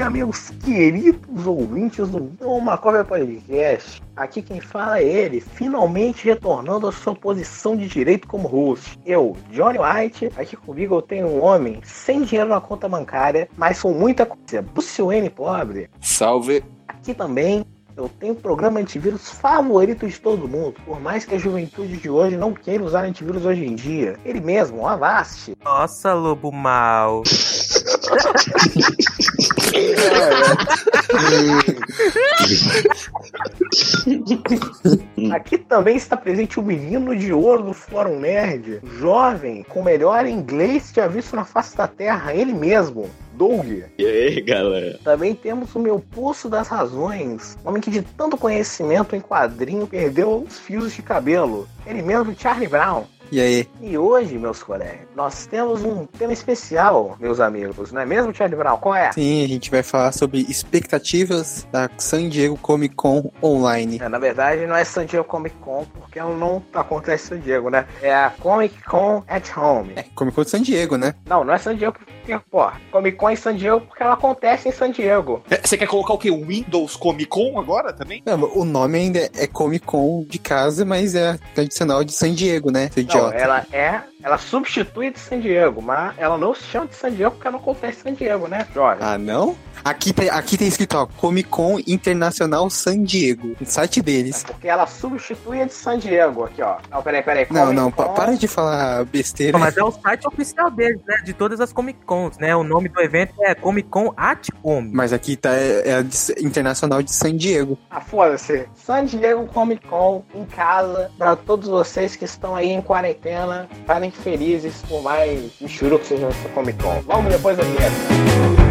dia, meus queridos ouvintes do Uma Cópia Podcast. Aqui quem fala é ele, finalmente retornando à sua posição de direito como host. Eu, Johnny White, aqui comigo eu tenho um homem sem dinheiro na conta bancária, mas com muita coisa. Bruce Wayne pobre. Salve. Aqui também eu tenho o programa antivírus favorito de todo mundo, por mais que a juventude de hoje não queira usar antivírus hoje em dia. Ele mesmo, o Avast. Nossa, lobo mal. Aqui também está presente o menino de ouro do Fórum Nerd, jovem, com o melhor inglês já visto na face da Terra, ele mesmo, Doug. E aí, galera? Também temos o meu Poço das Razões, homem que de tanto conhecimento em quadrinho perdeu os fios de cabelo, ele mesmo, Charlie Brown. E aí? E hoje, meus colegas, nós temos um tema especial, meus amigos, não é mesmo, Charlie Brown? Qual é? Sim, a gente vai falar sobre expectativas da San Diego Comic Con Online. É, na verdade, não é San Diego Comic Con, porque ela não acontece em San Diego, né? É a Comic Con at Home. É, Comic Con de San Diego, né? Não, não é San Diego pô, Comic Con em San Diego porque ela acontece em San Diego. É, Você quer colocar o quê? Windows Comic Con agora também? Não, o nome ainda é Comic Con de casa, mas é tradicional de San Diego, né? Seu Não, idiota. ela é. Ela substitui de San Diego, mas ela não se chama de San Diego porque ela não acontece em San Diego, né, Jorge? Ah, não? Aqui tem, aqui tem escrito, ó, Comic Con Internacional San Diego, no site deles. Porque ela substitui a de San Diego aqui, ó. Não, peraí, peraí. Não, Comic não, pa- Con- para de falar besteira. Mas é o site oficial deles, né? De todas as Comic Cons, né? O nome do evento é Comic Con at Home. Mas aqui tá é, é a de- Internacional de San Diego. Ah, foda-se. San Diego Comic Con em casa pra todos vocês que estão aí em quarentena. Ficarem felizes por mais michuru que seja essa Comic Con. Vamos depois da vinheta.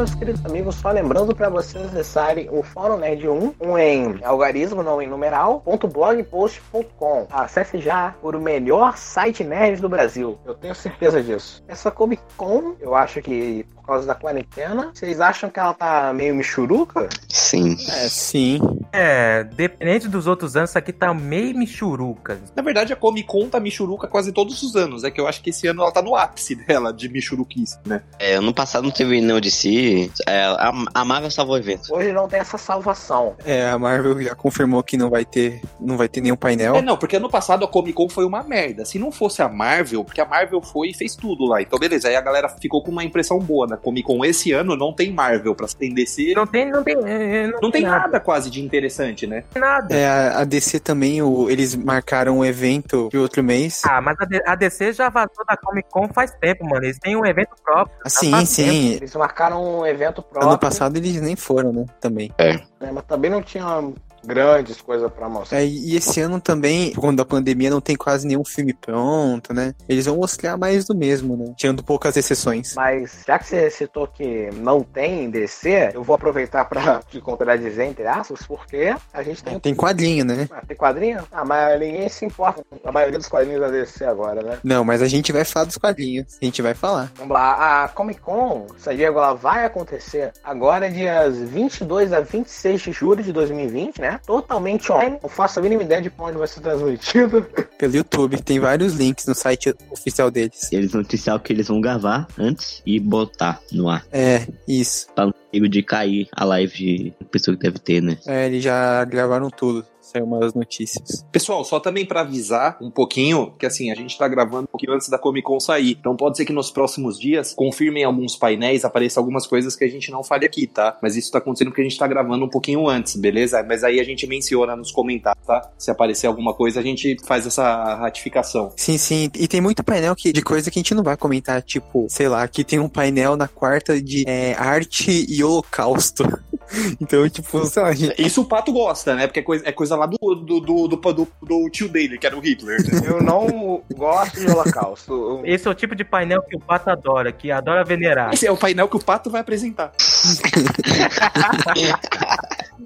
Meus queridos amigos, só lembrando para vocês acessarem o Fórum Nerd 1, um em algarismo, não em numeral, ponto blogpost.com. Acesse já por o melhor site nerd do Brasil. Eu tenho certeza disso. Essa Comic Con, eu acho que causa da quarentena, vocês acham que ela tá meio michuruca? Sim. É, sim. É, dependente dos outros anos, isso aqui tá meio michuruca. Na verdade, a Comic Con tá Michuruca quase todos os anos. É que eu acho que esse ano ela tá no ápice dela, de Michuruquice, né? É, ano passado não teve nenhum de si. É, a, a Marvel salvou o evento. Hoje não tem essa salvação. É, a Marvel já confirmou que não vai ter, não vai ter nenhum painel. É, não, porque ano passado a Comic Con foi uma merda. Se não fosse a Marvel, porque a Marvel foi e fez tudo lá. Então, beleza, aí a galera ficou com uma impressão boa na Comic Con. Esse ano não tem Marvel pra tem DC. Não tem, não tem, é, não, Não tem nada quase de interessante, né? tem nada. É, a DC também, o- eles marcaram um evento de outro mês. Ah, mas a, DC já vazou da Comic Con faz tempo, mano. Eles têm um evento próprio. Ah, sim, sim. Eles marcaram um evento próprio, Ano passado eles nem foram, né? Também. né, mas também não tinha grandes coisas pra mostrar. É, e esse ano também, por conta da pandemia, não tem quase nenhum filme pronto, né? Eles vão mostrar mais do mesmo, né? Tirando poucas exceções. Mas já que você citou que não tem DC, eu vou aproveitar pra te contradizer, entre aspas, porque a gente tem. Tem quadrinho, né? Ah, tem quadrinho? Ah, mas ninguém se importa a maioria dos quadrinhos da DC agora, né? Não, mas a gente vai falar dos quadrinhos. A gente vai falar. Vamos lá, a Comic Con, San Diego, ela vai acontecer agora dias 22 a 26 de julho de 2020, né? Totalmente online. Não faço a mínima ideia de onde vai ser transmitido. Pelo YouTube, tem vários links no site oficial deles. Eles noticiaram que eles vão gravar antes e botar no ar. É, isso. Pra não de cair a live de pessoa que deve ter, né? É, eles já gravaram tudo. Saiu umas notícias. Pessoal, só também pra avisar um pouquinho, que assim, a gente tá gravando um pouquinho antes da Comic Con sair. Então pode ser que nos próximos dias confirmem alguns painéis, apareçam algumas coisas que a gente não fale aqui, tá? Mas isso tá acontecendo porque a gente tá gravando um pouquinho antes, beleza? Mas aí a gente menciona nos comentários, tá? Se aparecer alguma coisa, a gente faz essa ratificação. Sim, sim. E tem muito painel que, de coisa que a gente não vai comentar. Tipo, sei lá, aqui tem um painel na quarta de é, arte e holocausto. então, tipo, sei lá, gente. Isso o Pato gosta, né? Porque é coisa, é coisa lá do, do, do, do, do- do tio dele, que era o Hitler. Eu não gosto de Holocausto. Esse é o tipo de painel que o Pato adora, que adora venerar. Esse é o painel que o Pato vai apresentar.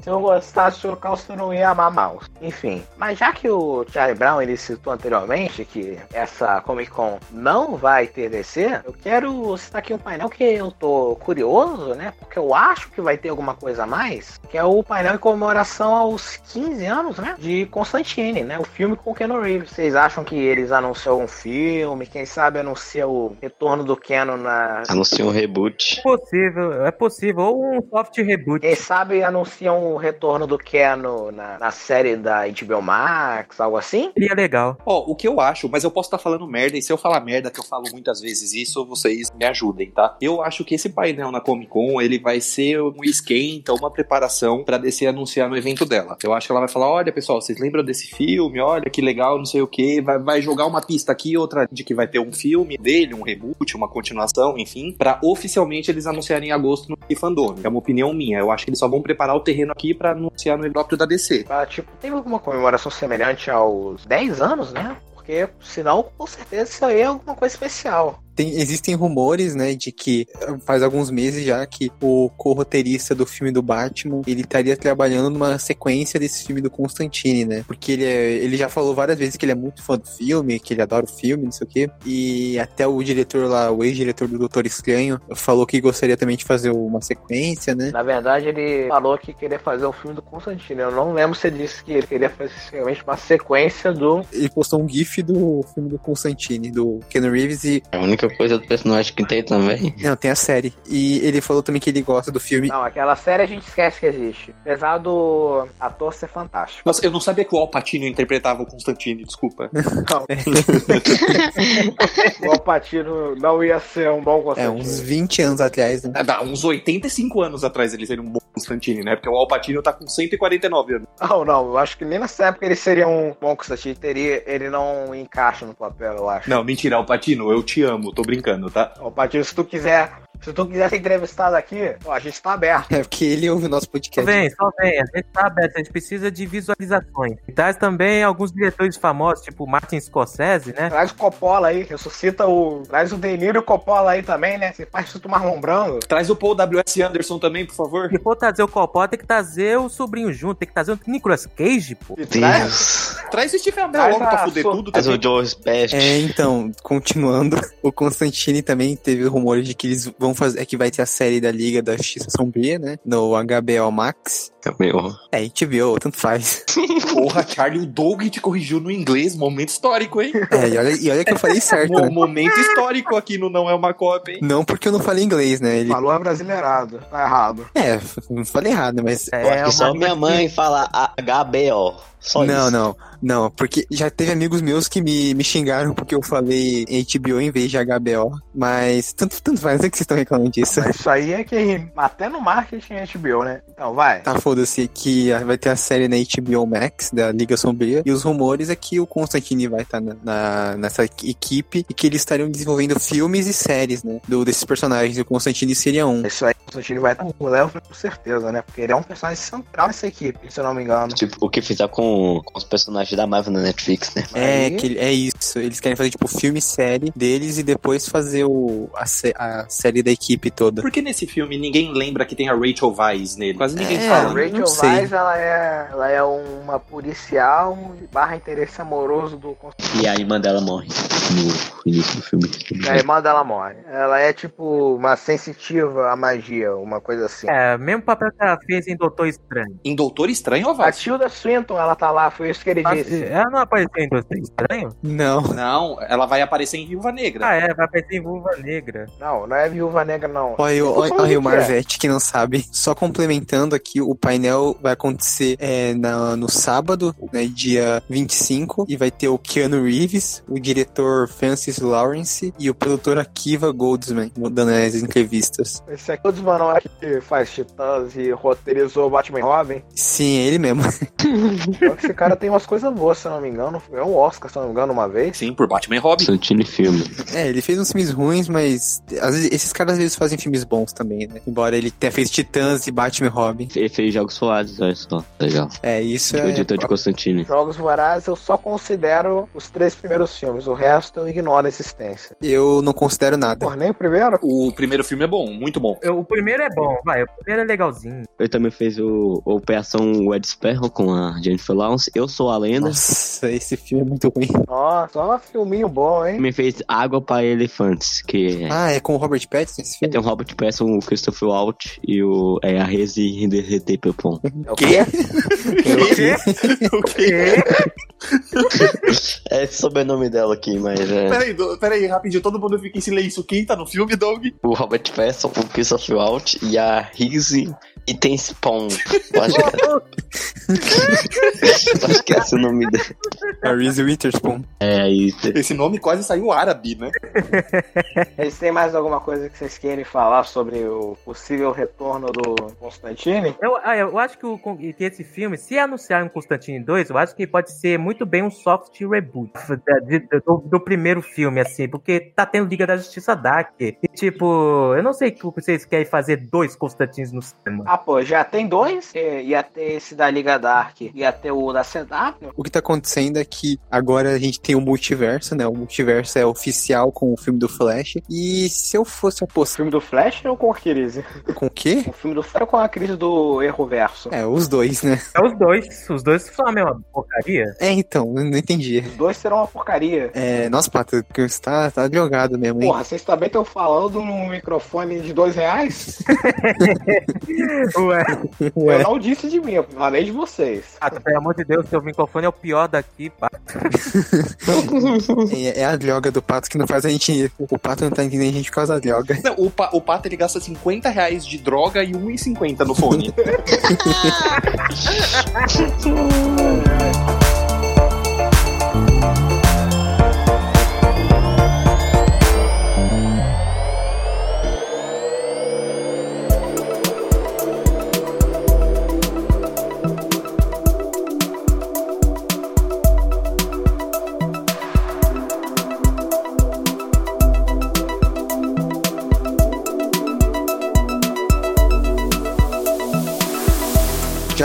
Se eu gostasse do Holocausto, eu não ia amar Mouse. Enfim, mas já que o Charlie Brown ele citou anteriormente que essa Comic Con não vai ter DC, eu quero citar aqui um painel que eu tô curioso, né? Porque eu acho que vai ter alguma coisa a mais, que é o painel em comemoração aos 15 anos, né? De Constantine, né? O filme com Keanu Reeves. Vocês acham que eles anunciam um filme? Quem sabe anuncia o retorno do Keanu na. Anuncia um reboot. É possível, é possível. Ou um soft reboot. Quem sabe anunciam o retorno do Keanu na, na série da HBO Max, algo assim? Seria legal. Ó, o que eu acho, mas eu posso estar falando merda, e se eu falar merda, que eu falo muitas vezes isso, vocês me ajudem, tá? Eu acho que esse painel na Comic Con, ele vai ser um esquenta, uma preparação pra DC anunciar no evento dela. Eu acho que ela vai falar, olha, pessoal, vocês lembram desse filme? Olha, que legal, não sei o que. Vai, vai jogar uma pista aqui, outra de que vai ter um filme dele, um reboot, uma continuação, enfim, pra oficialmente eles anunciarem em agosto no Fandom. É uma opinião minha. Eu acho que eles só vão preparar o terreno aqui pra anunciar no próprio da DC. Ah, tipo, tem alguma comemoração semelhante aos 10 anos, né? Porque, senão, com certeza isso aí é alguma coisa especial. Tem, existem rumores, né, de que faz alguns meses já que o co-roteirista do filme do Batman, ele estaria trabalhando numa sequência desse filme do Constantine, né? Porque ele, é, ele já falou várias vezes que ele é muito fã do filme, que ele adora o filme, não sei o quê. E até o diretor lá, o ex-diretor do Doutor Estranho, falou que gostaria também de fazer uma sequência, né? Na verdade, ele falou que queria fazer o filme do Constantine. Eu não lembro se ele disse que ele queria fazer realmente uma sequência do. Ele postou um gif do filme do Constantine, do Ken Reeves, e É a única coisa do personagem que tem também. Não, tem a série. E ele falou também que ele gosta do filme. Não, aquela série a gente esquece que existe. Apesar do ator ser fantástico. Nossa, eu não sabia que o Al Pacino interpretava o Constantine, desculpa. Não. o Alpatino não ia ser um bom É, Constantine. uns 20 anos atrás, né? Ah, dá uns 85 anos atrás ele seria um bom Constantine, né? Porque o Al Pacino tá com 149 anos. Não, não, eu acho que nem nessa época ele seria um bom Constantine. Teria, ele não encaixa no papel, eu acho. Não, mentira, Al Pacino, eu te amo, tô brincando, tá? Alpatino, se tu quiser. Se tu quiser ser entrevistado aqui, ó, a gente tá aberto. É porque ele ouve o nosso Só podcast. vem, só vem. A gente tá aberto, a gente precisa de visualizações. E traz também alguns diretores famosos, tipo Martin Scorsese, né? Traz o Coppola aí, ressuscita o. Traz o Deniro e o Coppola aí também, né? Você faz o Marlon Brando. Traz o Paul W.S. Anderson também, por favor. Se for trazer o Coppola, tem que trazer o sobrinho junto, tem que trazer o Nicolas Cage, pô. Traz, Deus. Traz o Stephen Amell Traz logo pra fuder sua- tudo também. o Joe Pesci. É, então, continuando, o Constantine também teve rumores de que eles vão fazer, é que vai ter a série da Liga da Sombria, né, no HBO Max. Meu. É, HBO, tanto faz. Porra, Charlie, o Doug te corrigiu no inglês, momento histórico, hein? É, e olha, e olha que eu falei certo, Mo- né? momento histórico aqui no Não É Uma Cópia, hein? Não porque eu não falei inglês, né, ele... falou é brasileirado. Tá errado. É, não falei errado, mas... Que só minha mãe fala HBO. Só não, isso. não, não, porque já teve amigos meus que me, me xingaram porque eu falei HBO em vez de HBO, mas tanto, tanto faz, não sei que vocês estão reclamando disso. Mas isso aí é que até no marketing é HBO, né? Então vai. Tá, foda-se, que vai ter a série na HBO Max, da Liga Sombria, e os rumores é que o Constantine vai estar na, na- nessa equipe e que eles estariam desenvolvendo filmes e séries, né, do, desses personagens, e o Constantine seria um. Isso aí, o Constantine vai estar com o Léo com certeza, né? Porque ele é um personagem central nessa equipe, se eu não me engano. Tipo, o que fizer com, com os personagens da Marvel na Netflix, né? É, Aí- que, é isso, eles querem fazer, tipo, filme série deles e depois fazer o, a, a série da equipe toda. Por que nesse filme ninguém lembra que tem a Rachel Weisz nele? Quase ninguém É, A fala. não Rachel sei. Weisz, ela é, ela é uma policial barra interesse amoroso do. E a irmã dela morre no início do filme. A irmã dela morre. Ela é tipo uma sensitiva à magia, uma coisa assim. É, mesmo papel que ela fez em Doutor Estranho. Em Doutor Estranho ou A Vasco? Tilda Swinton, ela tá lá, foi isso que ele disse. Ela não apareceu em Doutor Estranho? Não. Não, ela vai aparecer em Viúva Negra. Ah, é, vai aparecer em Vulva Negra. Não, não é Viúva Negra, não. Olha, olha, o é. Marvete que não sabe. Só complementando aqui, o painel vai acontecer é, na- no sábado, né, dia 25, e vai ter o Keanu Reeves, o diretor Francis Lawrence e o produtor Akiva Goldsman, dando as entrevistas. Esse aqui é o desmanão que faz Titãs e roteirizou Batman Robin. Sim, é ele mesmo. Esse cara tem umas coisas boas, se eu não me engano. Ganhou um Oscar, se eu não me engano, uma vez. Sim, por Batman e Robin. Santini filme. É, ele fez uns filmes ruins, mas às vezes, esses caras às vezes fazem filmes bons também, né? Embora ele tenha feito Titãs e Batman e Robin. Ele fez Jogos Suados, olha só. Legal. É, isso é o é... diretor de Constantine. Jogos Vorazes eu só considero os três primeiros filmes. O resto eu ignoro a existência. Eu não considero nada. Por nem o primeiro? O primeiro filme é bom, muito bom. Eu- o primeiro é bom, vai. O primeiro é legalzinho. Ele também fez o o Operação Red Sparrow com a Jennifer Lawrence. Eu Sou a Lenda. Nossa, esse filme é muito ruim. Nossa, só um filminho bom, hein? Também fez Água para Elefantes, que Ah, é com o Robert Pattinson esse filme? tem o Robert Pattinson, o Christopher Waltz e o, é, a Rezi derreter Pepon. É o quê? o quê? É esse sobrenome dela aqui, mas é. Peraí, do- peraí, rapidinho, todo mundo fica em silêncio. Quem tá no filme, Doug? O Robert Pattinson, o Christopher Waltz e a Rezi e tem Spawn. Eu acho que, eu acho que é esse o nome dele. A Reese Witherspoon. É isso. Esse nome quase saiu árabe, né? Vocês têm mais alguma coisa que vocês querem falar sobre o possível retorno do Constantine? Eu, ah, eu acho que, o, que esse filme, se anunciarem um Constantine 2, eu acho que pode ser muito bem um soft reboot do, do primeiro filme, assim, porque tá tendo Liga da Justiça Dark. E, tipo, eu não sei que vocês querem fazer dois Constantines no cinema. Ah, pô, já tem dois. É, Ia ter esse da Liga Dark, ia ter o da CW. O que tá acontecendo é que agora a gente tem o multiverso, né? O multiverso é oficial com o filme do Flash. E se eu fosse O apostar filme do Flash ou com a crise? com o quê? O filme do Flash ou com a crise do erro verso? É, os dois, né? É os dois. Os dois são a mesma porcaria. É, então, eu não entendi. Os dois serão uma porcaria. É, nossa, Pato, você tá, tá jogado mesmo, hein? Porra, vocês também estão falando num microfone de dois reais? Ué, Ué. Eu não disse de mim, eu falei de vocês. Pato, pelo amor de Deus, seu microfone é o pior daqui, Pato. É, é a droga do Pato que não faz a gente. O Pato não tá entendendo a gente por causa da droga. Não, o, pa, o Pato ele gasta 50 reais de droga e 1,50 no fone.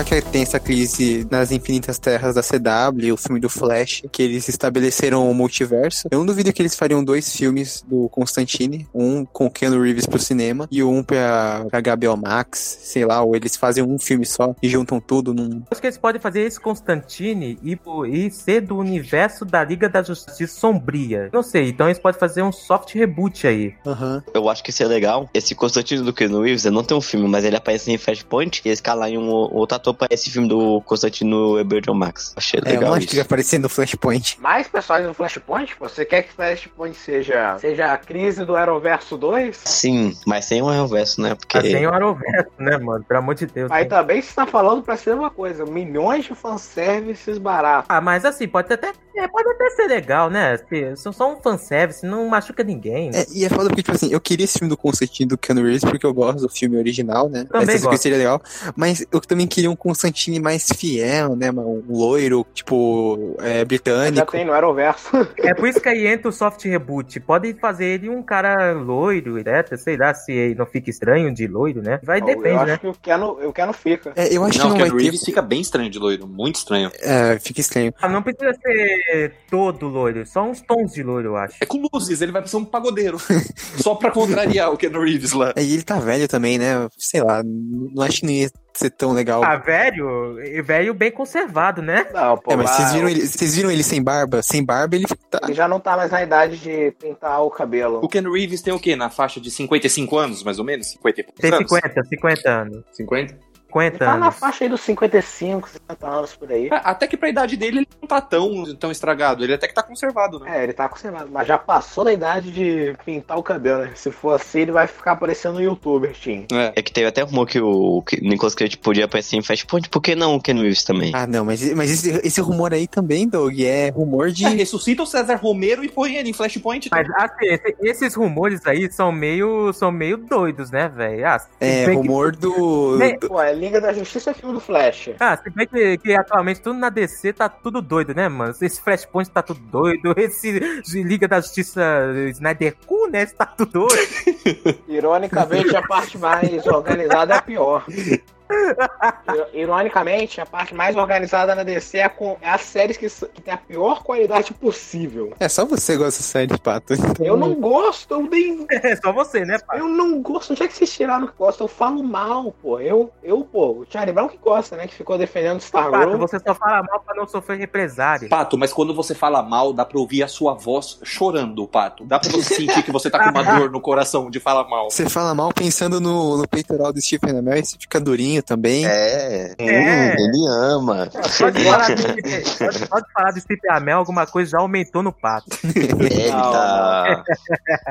que tem essa crise nas infinitas terras da CW, o filme do Flash, que eles estabeleceram o multiverso, eu não duvido que eles fariam dois filmes do Constantine, um com o Keanu Reeves pro cinema e um pra, pra HBO Max, sei lá, ou eles fazem um filme só e juntam tudo num. Acho que eles podem fazer esse Constantine e, e ser do universo da Liga da Justiça Sombria. Não sei, então eles podem fazer um soft reboot aí. Aham. Eu acho que isso é legal. Esse Constantino do Keanu Reeves, ele não tem um filme, mas ele aparece em Flashpoint e eles calam em um outro ator para esse filme do Constantino HBO Max. Achei É, legal acho que vai isso. aparecer no Flashpoint. Mais personagens do Flashpoint? Você quer que Flashpoint seja, seja a crise do Arrowverso 2? Sim, mas sem o reverso, né? Porque Ah, tem o Arrowverso, né, mano? Pelo amor de Deus. Aí né? também você tá falando pra ser uma coisa, milhões de fanservices baratos. Ah, mas assim, pode até, é, pode até ser legal, né? Se- São só um fanservice, não machuca ninguém. É, e é foda porque, tipo assim, eu queria esse filme do Constantine do Keanu Reeves porque eu gosto do filme original, né? Também Essa gosto. seria legal. Mas eu também queria um Constantine mais fiel, né? Um loiro, tipo, é, Já britânico. tem no Arrowverso. É por isso que aí entra o soft reboot. Pode fazer ele um cara loiro, né? Sei lá se ele não fica estranho de loiro, né? Vai eu depende, acho né? que o Keanu, o Keanu fica. É, eu acho não, que o não vai Keanu ter. Reeves fica bem estranho de loiro, muito estranho. É, fica estranho. Ah, não precisa ser todo loiro, só uns tons de loiro, eu acho. É com luzes, ele vai ser um pagodeiro. Só pra contrariar o Keanu Reeves lá. É, e ele tá velho também, né? Sei lá, não acho que não ia ser tão legal. Ah, velho, velho bem conservado, né? Não, pô, é, mas vocês viram, ele, vocês viram ele sem barba? Sem barba ele tá. Ele já não tá mais na idade de pintar o cabelo. O Keanu Reeves tem o quê? Na faixa de 55 anos, mais ou menos? 50 e poucos Tem anos? 50, 50 anos. 50? 50 Tá na faixa aí dos 55, 50 anos por aí. É, Até que pra idade dele ele não tá tão, tão estragado. Ele até que tá conservado, né? É, ele tá conservado, mas já passou da idade de pintar o cabelo, né? Se for assim, ele vai ficar parecendo um youtuber, Tim. É. É que teve até rumor que o que Nicolas Cage podia aparecer em Flashpoint, por que não o Ken Reeves também? Ah, não, mas, mas esse, esse rumor aí também, Doug, é rumor de. É, ressuscita o César Romero e põe ele em Flashpoint. Mas assim, esse- esses rumores aí são meio, são meio doidos, né, velho? Ah, É, bem que- rumor do. Bem, do- Pô, é Liga da Justiça é filme do Flash. Ah, se bem que, que atualmente tudo na DC tá tudo doido, né, mano? Esse Flashpoint tá tudo doido, esse Liga da Justiça Snyder Cu, né? Tá tudo doido. Ironicamente, a parte mais organizada é a pior. Ironicamente, a parte mais organizada na DC é, com, é as séries que, que tem a pior qualidade possível. É só você que gosta dessa série, Pato. Eu não gosto, eu nem. É só você, né, pai? Eu não gosto. Onde é que vocês tiraram que gosta? Eu falo mal, pô. Eu, eu pô, o Charlie Brown que gosta, né? Que ficou defendendo Star Pato, Wars. você só fala mal pra não sofrer represária. Pato, mas quando você fala mal, dá pra ouvir a sua voz chorando, Pato. Dá pra você sentir que você tá com uma dor no coração de falar mal. Você fala mal pensando no, no peitoral do Stephen Amell e você fica durinho também. É, É. hum, ele ama. Pode falar, do, pode, pode falar do Steve Amell, alguma coisa já aumentou no pato. Ele Não, tá.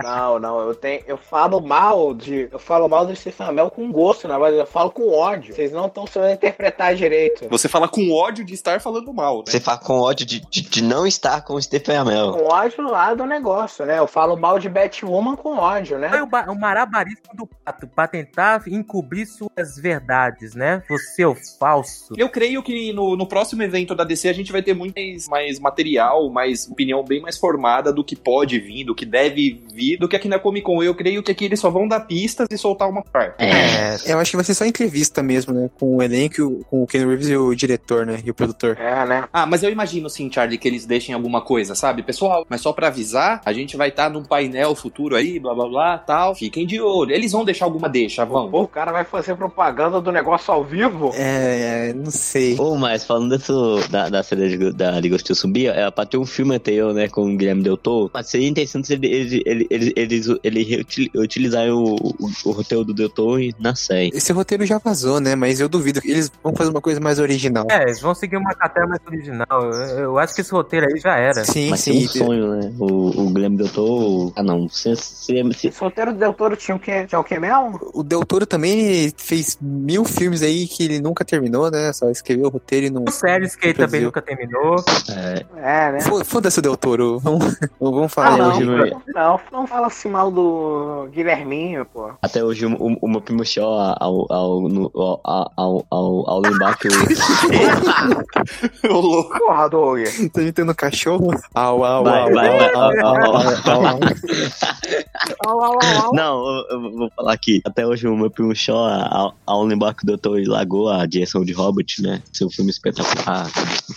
Não, não, eu tenho. Eu falo mal de. Eu falo mal do Stephen Amell com gosto, na verdade. Eu falo com ódio. Vocês não estão sabendo interpretar direito. Você fala com ódio de estar falando mal, né? Você fala com ódio de, de, de não estar com o Stephen Amell. Com ódio lá do negócio, né? Eu falo mal de Batwoman com ódio, né? Foi o, o marabarismo do pato pra tentar encobrir suas verdades, né? Você é o falso. Eu creio que no, no próximo evento da DC a gente vai ter muito mais, mais material, mais opinião bem mais formada do que pode vir, do que deve vir, do que aqui na Comic Con. Eu creio que aqui eles só vão dar pistas e soltar uma parte. É. Eu acho que vai ser só entrevista mesmo, né? Com o elenco, o- com o Ken Reeves e o diretor, né? E o produtor. É, né? Ah, mas eu imagino sim, Charlie, que eles deixem alguma coisa, sabe? Pessoal, mas só pra avisar, a gente vai estar num painel futuro aí, blá blá blá, tal. Fiquem de olho. Eles vão deixar alguma deixa, vão. O cara vai fazer propaganda do negócio ao vivo? É, é, não sei. Pô, mas falando desse, da, da série de- da Liga Justiça Subia, é pra ter um filme anterior, né, com o Guilherme Del Toro. Mas seria interessante se ele- ele- ele- ele- eles ele reutil- utilizarem o, o, o roteiro do Del Toro na série. Esse roteiro já vazou, né? Mas eu duvido que eles vão fazer uma coisa mais original. É, eles vão seguir uma carteira mais original. Eu, eu acho que esse roteiro aí já era. Sim, Mas sim. um sonho, né? O, o Guilherme Del Toro... Ah, não. Se, se, se- Esse roteiro do Del Toro tinha o quê? Tinha o quê mesmo? O Del Toro também fez mil filmes aí que ele nunca terminou, né? Só escreveu o roteiro e não. Séries que ele também nunca terminou. é, É, né? Fo- Foda-se o Del Toro. Vamos, vamos Ah, falar não, hoje. não. não, não, não fala assim mal do Guilherminho, pô. até hoje o, o, o meu primo Shaw, ao, ao, no- ao, ao, ao, ao lembrar que o... Ô, louco. Porra, Doug. Tá imitando cachorro? Au, au, Vai, au. vai, vai, au, au, au. Au. Não, eu, eu vou falar aqui. Até hoje o meu primo Shaw, ao, ao lembrar que o Doutor largou a direção de Hobbit, né? Seu filme espetacular.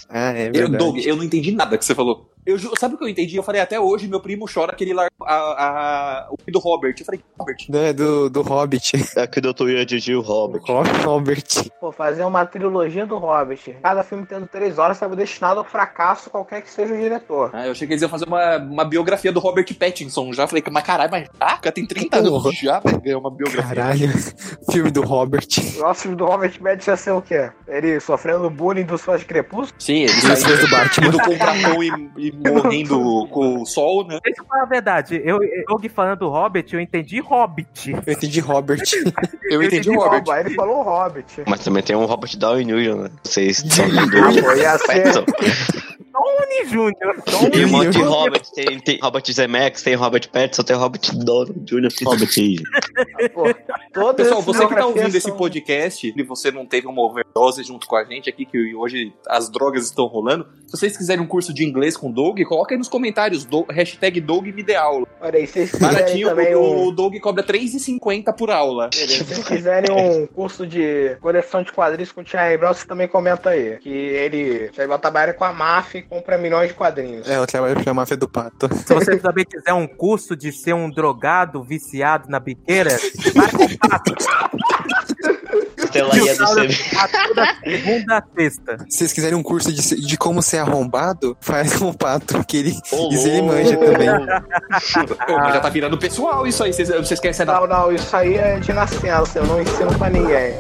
Ah, é Eu, verdade. Doug, eu não entendi nada que você falou. Eu, sabe o que eu entendi? Eu falei, até hoje meu primo chora que ele largou a, a- o filho do Robert. Eu falei, Robert. É, do, do Hobbit. É que o Doutor ia dirigir o Hobbit. Robert. Pô, fazer uma trilogia do Hobbit. Cada filme tendo três horas estava destinado ao fracasso, qualquer que seja o diretor. Ah, eu achei que eles iam fazer uma, uma biografia do Robert Pattinson. Já falei, mas caralho, mas já? O cara tem 30 Porra. anos já vai ganhar uma biografia. Caralho. Filme do Robert. O nosso filme do Robert Pattinson ia ser o quê? Ele sofrendo bullying dos fãs de Crepúsculo? Sim, ele fãs do Batman. indo comprar pão e, morrendo com o sol, né? Deixa eu falar a verdade. Eu, eu falando do Hobbit, eu entendi Hobbit. Eu entendi Robert. Eu entendi o Robert. Aí ele falou Hobbit. Mas também tem um Robert Downey Jr., né? Vocês são do Tony Júnior. Tem um monte de Jr. Robert. Tem, tem Robert Zemeckis, tem Robert Pattinson, tem Robert Downey Jr. Tem Robert. Pô, Pessoal, você que tá ouvindo esse podcast e você não teve uma overdose junto com a gente aqui, que hoje as drogas estão rolando, se vocês quiserem um curso de inglês com o Doug, coloca aí nos comentários, do, hashtag Doug me dê aula. Olha aí, vocês Baratinho, também o, um... o Doug cobra R$3,50 por aula. Se vocês quiserem um curso de coleção de quadrinhos com o Thierry Brown, você também comenta aí. Que ele, Thierry Brown trabalha com a máfia e compra milhões de quadrinhos. É, eu trabalho pra máfia do pato. Se você também quiser um curso de ser um drogado viciado na biqueira, vai com o pato. Pela ia do segunda a sexta. Se vocês quiserem um curso de, de como ser arrombado, faz com o pato, que ele, isso ele manja também. Pô, mas já tá virando pessoal isso aí. Vocês, vocês querem ser da Não, não, isso aí é de nascença, eu não ensino pra ninguém.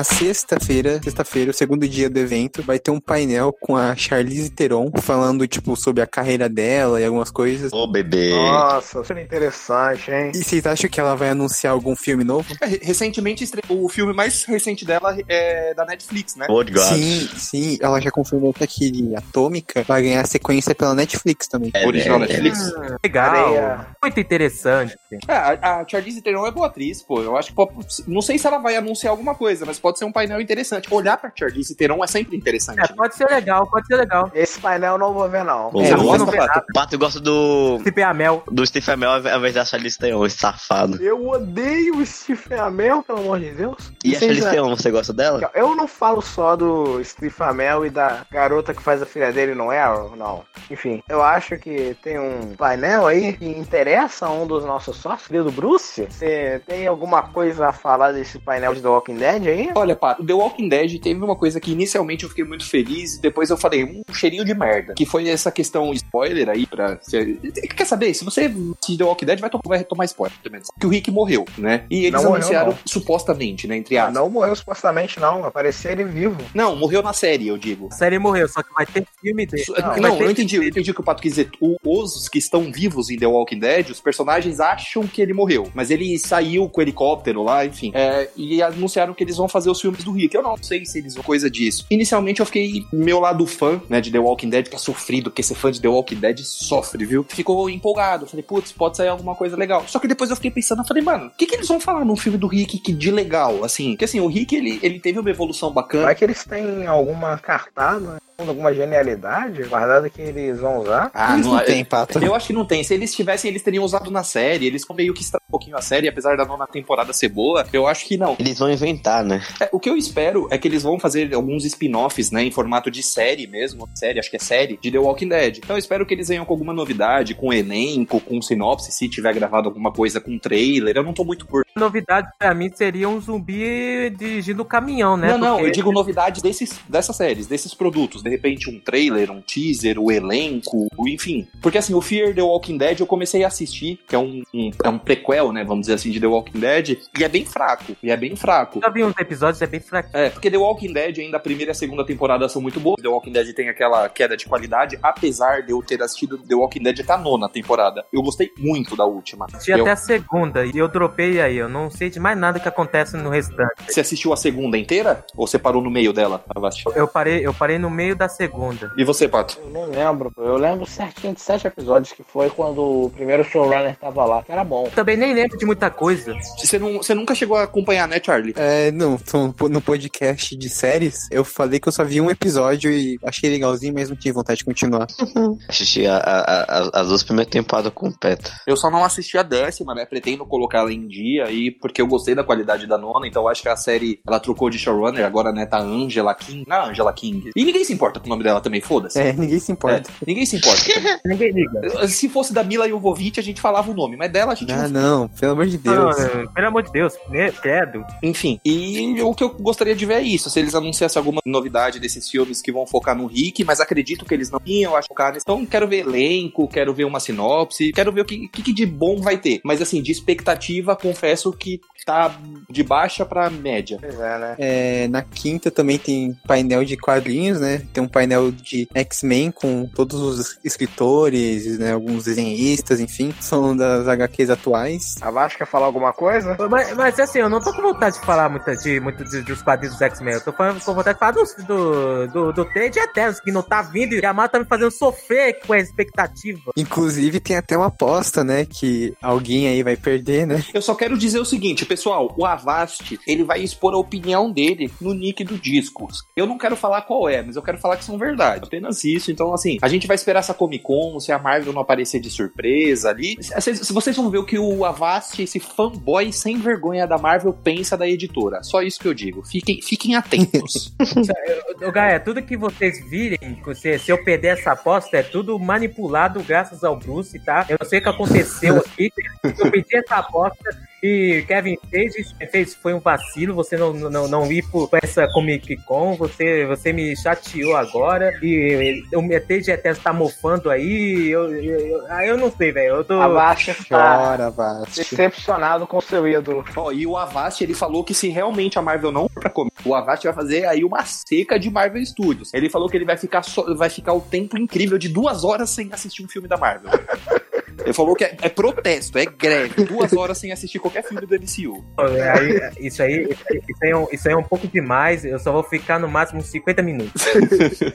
Na sexta-feira, sexta-feira, o segundo dia do evento, vai ter um painel com a Charlize Theron falando, tipo, sobre a carreira dela e algumas coisas. Ô, bebê. Nossa, seria interessante, hein? E vocês acham que ela vai anunciar algum filme novo? É, recentemente, estreou- o filme mais recente dela é da Netflix, né? God. Sim, sim, ela já confirmou que aquele Atômica vai ganhar sequência pela Netflix também. É, Original é, Netflix. Legal. Areia. Muito interessante. É, a, a Charlize Theron é boa atriz, pô. Eu acho que pode, não sei se ela vai anunciar alguma coisa, mas pode ser um painel interessante. Olhar pra Charlize Theron é sempre interessante. É, pode ser legal, pode ser legal. Esse painel eu não vou ver, não. Bom, Você eu não gosto- Pato? Pato gosta do. Se a Mel. Do Stephen Amell ao invés da Charlize Theron, esse safado. Eu odeio o Stephen Amell, pelo amor de Deus. E a Charlize Theron, você gosta dela? Eu não falo só do Stephen Amell e da garota que faz a filha dele no Arrow, não. Enfim, eu acho que tem um painel aí que interessa a um dos nossos sócios, querido Bruce. Você tem alguma coisa a falar desse painel de The Walking Dead aí? Olha, Pato, The Walking Dead teve uma coisa que inicialmente eu fiquei muito feliz e depois eu falei, um cheirinho de merda. Que foi essa questão spoiler aí pra. se- Quer saber? Se você assistir The Walking Dead, vai, to- vai tomar spoiler também. Que o Rick morreu, né? E eles Não morreu, anunciaram não. supostamente, né? Entre Ah, aspas. não morreu supostamente, não. Apareceu ele vivo. Não, morreu na série, eu digo. A série morreu, só que vai ter filme dele. Su- Não, Não, ter eu entendi, eu entendi o que o Pato quis dizer. O- os que estão vivos em The Walking Dead, os personagens acham que ele morreu. Mas ele saiu com o helicóptero lá, enfim. É, e anunciaram que eles vão fazer os filmes do Rick. Eu não sei se eles coisa disso. Inicialmente eu fiquei meu lado fã, né, de The Walking Dead, que é sofrido, porque ser fã de The Walking Dead sofre, viu? Ficou empolgado. Falei, putz, pode sair alguma coisa legal. Só que depois eu fiquei pensando, eu falei, mano, o que, que eles vão falar num filme do Rick que de legal, assim? Porque assim, o Rick, ele, ele teve uma evolução bacana. Vai que eles têm alguma cartada, alguma genialidade guardada que eles vão usar. Ah, Mas não é- tem, Pato. Eu acho que não tem. Se eles tivessem, eles teriam usado na série. Eles meio que pouquinho a série, apesar da nona temporada ser boa. Eu acho que não. Eles vão inventar, né? É, o que eu espero é que eles vão fazer alguns spin-offs, né, em formato de série mesmo. Série, acho que é série, de The Walking Dead. Então eu espero que eles venham com alguma novidade, com elenco, com sinopse, se tiver gravado alguma coisa com trailer. Eu não tô muito por. Novidade pra mim seria um zumbi dirigindo o caminhão, né? não, não, Porque- eu digo novidades desses, dessas séries, desses produtos. De repente, um trailer, um teaser, o elenco, enfim. Porque assim, o Fear the Walking Dead eu comecei a assistir, que é um, um- é um prequel, né? Vamos dizer assim, de The Walking Dead, e é bem fraco. E é bem fraco. Já vi uns episódios, é bem fraco. É, porque The Walking Dead, ainda a primeira e a segunda temporada são muito boas. The Walking Dead tem aquela queda de qualidade, apesar de eu ter assistido The Walking Dead até a nona temporada. Eu gostei muito da última. Assisti Eu- até a segunda e eu dropei aí. Eu não sei de mais nada que acontece no restante. Você assistiu a segunda inteira? Ou você parou no meio dela? Eu parei, eu parei no meio da segunda. E você, Pato? Eu não lembro, eu lembro certinho de sete episódios que foi quando o primeiro showrunner tava lá, que era bom. Também nem lembro de muita coisa. Você, não, você nunca chegou a acompanhar, né, Charlie? É, não, no podcast de séries, eu falei que eu só vi um episódio e achei legalzinho, mas não tive vontade de continuar. Assisti a- a- a- as duas primeiras temporadas completa. Eu só não assisti a décima, né? Pretendo colocar ela em dia aí, porque eu gostei da qualidade da nona, então eu acho que a série, ela trocou de showrunner, agora, né, tá Angela King. Não, Angela King. E ninguém se importa com o nome dela também, foda-se. É, ninguém se importa. É, ninguém se importa. Ninguém liga. Se fosse da Mila Jovovich, a gente falava o nome, mas dela a gente Ah, não. não, pelo amor de Não, Deus. não, pelo amor de Deus, né? credo. Enfim, e o que eu gostaria de ver é isso. Se eles anunciassem alguma novidade desses filmes que vão focar no Rick, mas acredito que eles não iam, eu acho focar nisso. Então, quero ver elenco, quero ver uma sinopse, quero ver o que, que, que de bom vai ter. Mas assim, de expectativa, confesso que tá de baixa pra média. Pois é, né? É, na quinta também tem painel de quadrinhos, né? Tem um painel de X-Men com todos os escritores, né? Alguns desenhistas, enfim, são das HQs atuais. A Vasco quer falar alguma coisa? Mas, mas, assim, eu não tô com vontade de falar muito, de, muito de- dos quadrinhos dos X-Men. Eu tô falando, com vontade de falar dos- do, do, do trade Eternos, que não tá vindo e a Marvel tá me fazendo sofrer com a expectativa. Inclusive tem até uma aposta, né? Que alguém aí vai perder, né? Eu só quero dizer o seguinte, pessoal, o Avast, ele vai expor a opinião dele no nick do Discos. Eu não quero falar qual é, mas eu quero falar que são verdade. Apenas isso. Então, assim, a gente vai esperar essa Comic Con, se a Marvel não aparecer de surpresa ali. Se, se vocês vão ver o que o Avast, esse fanboy sem vergonha da Marvel, pensa da editora. Só isso que eu digo. Fiquem, fiquem atentos. Ô, Gaia, tudo que vocês virem, se, se eu perder essa aposta, é tudo manipulado graças ao Bruce, tá? Eu não sei o que aconteceu aqui. Eu pedi essa aposta E Kevin Feige fez, foi um vacilo, você não, não, não ir por essa Comic Con, você, você me chateou agora. E o TGT tá mofando aí. Eu, eu, eu, ah, eu não sei, velho. Eu tô. Avast está Chora, Avast. decepcionado com seu ídolo. Ó, e o Avast, ele falou que se realmente a Marvel não for pra comer, o Avast vai fazer aí uma seca de Marvel Studios. Ele falou que ele vai ficar, só, vai ficar o tempo incrível de duas horas sem assistir um filme da Marvel. Ele falou que é, é protesto, é greve. Duas horas sem assistir qualquer filme do MCU. Aí, isso, aí, isso, aí, é um, isso aí é um pouco demais. Eu só vou ficar no máximo 50 minutos.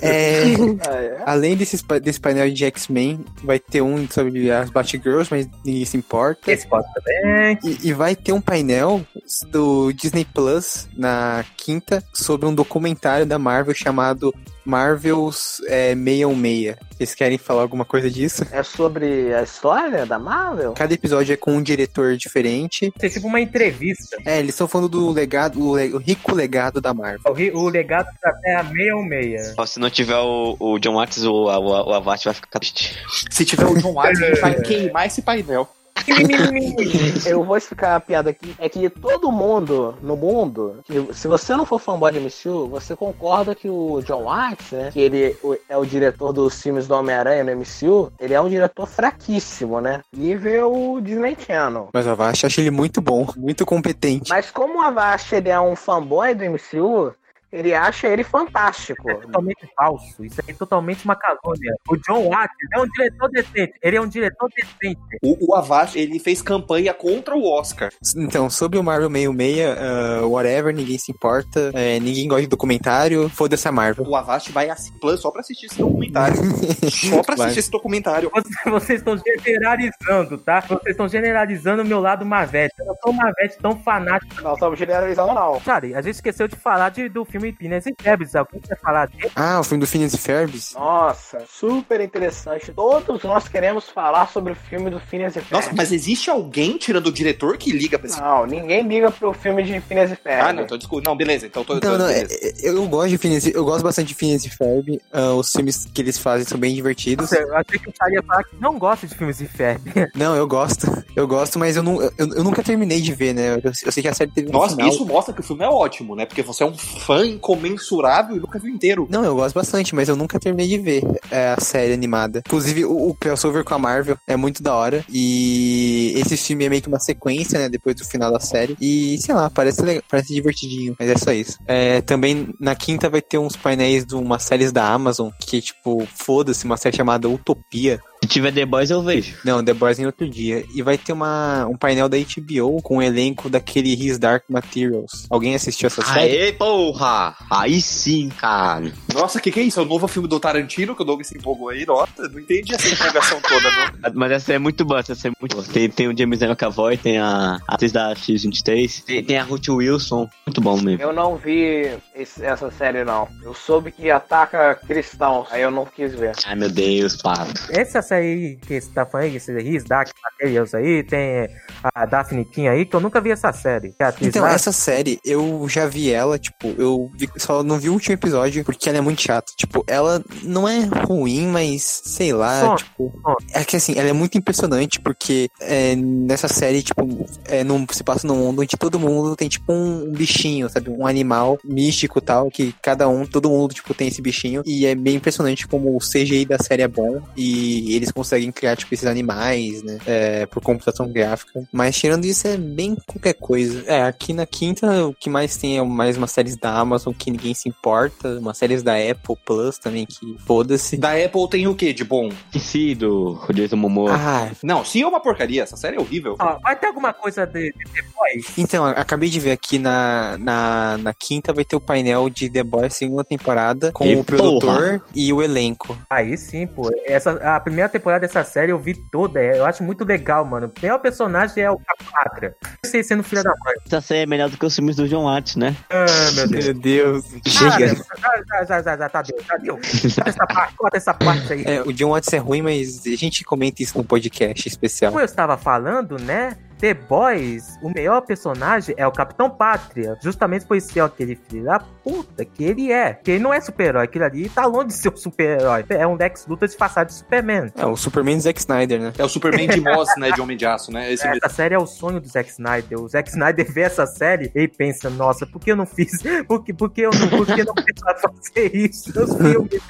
É, Ah, é? além desses, pa- desse painel de X-Men, vai ter um sobre as Batgirls, mas ninguém se importa. Esse pode também. E, e vai ter um painel do Disney Plus na quinta sobre um documentário da Marvel chamado Marvels é, 616. Vocês querem falar alguma coisa disso? É sobre a história da Marvel? Cada episódio é com um diretor diferente. Isso é tipo uma entrevista. É, eles estão falando do legado, o, le- o rico legado da Marvel. O, ri- o legado da Terra 616. Ó, Se não tiver o, o John Watts, o, o, o Avast vai ficar triste. Se tiver o John Watts, gente vai queimar esse painel. Eu vou explicar a piada aqui. É que todo mundo no mundo, que se você não for fanboy de MCU, você concorda que o John Watts, né? Que ele é o diretor dos filmes do Homem-Aranha no MCU, ele é um diretor fraquíssimo, né? Nível Disney Channel. Mas o Avast acha ele muito bom, muito competente. Mas como o Avast ele é um fanboy do MCU, ele acha ele fantástico. É totalmente falso. Isso aí é totalmente uma calúnia. O John Watts é um diretor decente. Ele é um diretor decente. O, o Avast, ele fez campanha contra o Oscar. Então, sobre o Marvel 66, uh, whatever, ninguém se importa, é, ninguém gosta de documentário, foda-se a Marvel. O Avast vai assistir Plus só pra assistir esse documentário. só pra assistir esse documentário. Vocês, vocês estão generalizando, tá? Vocês estão generalizando o meu lado Marvete. Eu não sou um Marvete tão fanático. Não estamos generalizando, não. Cara, a gente esqueceu de falar de, do filme Pinas e Febres. Alguém quer falar dele? Ah, o filme do Phineas e Ferbs? Nossa, super interessante. Todos nós queremos falar sobre o filme do Phineas e Ferb. Nossa, mas existe alguém tirando o diretor que liga pra esse Não, ninguém liga pro filme de Phineas e Ferb. Ah, não, então desculpa. Não, beleza. Então tô. Não, tô não, é- é- eu gosto de Phineas, eu gosto bastante de Phineas e Ferb. ah, os filmes que eles fazem são bem divertidos. Nossa, eu achei que o cara ia falar que não gosta de filmes de Ferb. Não, eu gosto, eu gosto, mas eu, não, eu, eu nunca terminei de ver, né? Eu, eu sei que a série teve um Nossa, final. isso mostra que o filme é ótimo, né? Porque você é um fã incomensurável e nunca viu inteiro. Não, eu gosto bastante, mas eu nunca terminei de ver é, a série animada. Inclusive, o, o crossover com a Marvel é muito da hora. E esse filme é meio que uma sequência, né? Depois do final da série. E, sei lá, parece, legal, parece divertidinho. Mas é só isso. É, também na quinta vai ter uns painéis de umas séries da Amazon. Que, tipo, foda-se, uma série chamada Utopia. Se tiver The Boys, eu vejo. Não, The Boys em outro dia. E vai ter uma, um painel da HBO com o elenco daquele His Dark Materials. Alguém assistiu essa série? Aê, porra! Aí sim, cara. Nossa, o que, que é isso? É o novo filme do Tarantino que o Doug se empolgou aí? Nossa, não entendi essa empolgação toda, não. Mas essa é muito boa, essa é muito boa. Tem, tem o James McAvoy, tem a atriz da X23, tem, tem a Ruth Wilson. Muito bom mesmo. Eu não vi esse- essa série, não. Eu soube que ataca cristãos, aí eu não quis ver. Ai, meu Deus, pato. Essa série aí que você tá falando, esse Riz, Dark Materials aí, tem a Daphne King aí, que eu nunca vi essa série. É Então, lá. essa série, eu já vi ela, tipo, eu vi- só não vi o último episódio porque ela é muito chata. Tipo, ela não é ruim, mas sei lá, Só- tipo. só. É que assim, ela é muito impressionante porque é, nessa série, tipo, é, num, se passa num mundo onde todo mundo tem, tipo, um, um bichinho, sabe? Um animal místico e tal, que cada um, todo mundo, tipo, tem esse bichinho. E é bem impressionante como o CGI da série é bom e eles conseguem criar, tipo, esses animais, né? É, por computação gráfica. Mas tirando isso, é bem qualquer coisa. É, aqui na quinta, o que mais tem é mais umas séries da Amazon que ninguém se importa, umas séries da Apple Plus também que foda-se. Da Apple tem o quê de bom? Esqueci do Jason Momoa. Ah, Não, sim é uma porcaria. Essa série é horrível. Ó, vai ter alguma coisa de, de The Boys? Então, acabei de ver aqui na, na, na quinta vai ter o painel de The Boys segunda temporada com E o produtor e o elenco. Aí sim, pô. Essa, a primeira temporada dessa série eu vi toda. é, Eu acho muito legal, mano. O pior personagem é o Capatra. Eu sei sendo filho da mãe. Essa série é melhor do que os filmes do John Watts, né? Ah, meu Deus. Meu Deus. Ah, Chega. já, já, já, já, tá deu, tá deu. Corta essa parte, corta essa parte aí. É, o John Watts é ruim, mas a gente comenta isso no podcast especial. Como eu estava falando, né? The Boys, o melhor personagem é o Capitão Pátria. Justamente por ser aquele filho da puta que ele é. Que ele não é super-herói. Aquele ali tá longe de ser um super-herói. É um Lex Luthor disfarçado de Superman. É, o Superman do Zack Snyder, né? É o Superman de Moss, né? De Homem de Aço, né? Esse mesmo. Essa série é o sonho do Zack Snyder. O Zack Snyder vê essa série e pensa, nossa, por que eu não fiz? Por que, por que eu não, por que não pensava fazer isso nos filmes?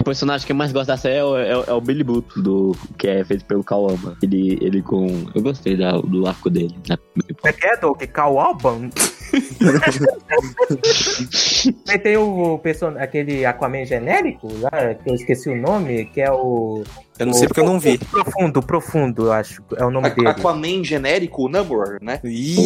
O personagem que eu mais gosto da série é o, é é o Billy Buto, do, que é feito pelo Kawama. Ele, ele com. Eu gostei da- do arco dele. né? É que é, Doug? Cal Alban? Aí tem o person... aquele Aquaman genérico, lá, que eu esqueci o nome, que é o. Eu não sei porque eu não vi. Profundo, profundo, eu acho. É o nome dele. Aquaman genérico, Namor, né? Ih,